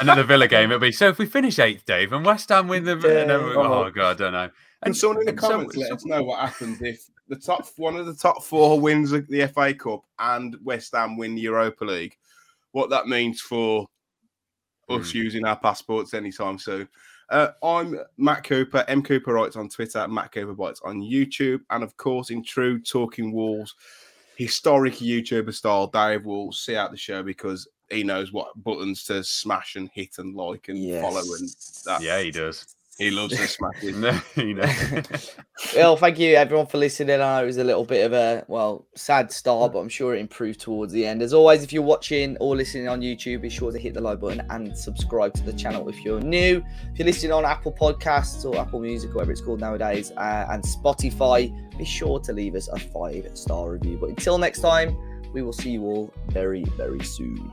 Another Villa game. It'll be so if we finish eighth, Dave, and West Ham win the. then we- oh god, I don't know. And someone in the comments let us know what happens if the top one of the top four wins the FA Cup and West Ham win the Europa League. What that means for us using our passports anytime soon. Uh, I'm Matt Cooper, M Cooper Writes on Twitter, Matt Cooper Writes on YouTube, and of course, in true Talking Wolves historic YouTuber style, Dave will see out the show because he knows what buttons to smash and hit and like and follow, and that Yeah, he does. he loves to smash it. No, you know. Well, thank you everyone for listening. I know it was a little bit of a well sad start, but I'm sure it improved towards the end. As always, if you're watching or listening on YouTube, be sure to hit the like button and subscribe to the channel if you're new. If you're listening on Apple Podcasts or Apple Music, or whatever it's called nowadays, uh, and Spotify, be sure to leave us a five star review. But until next time, we will see you all very, very soon.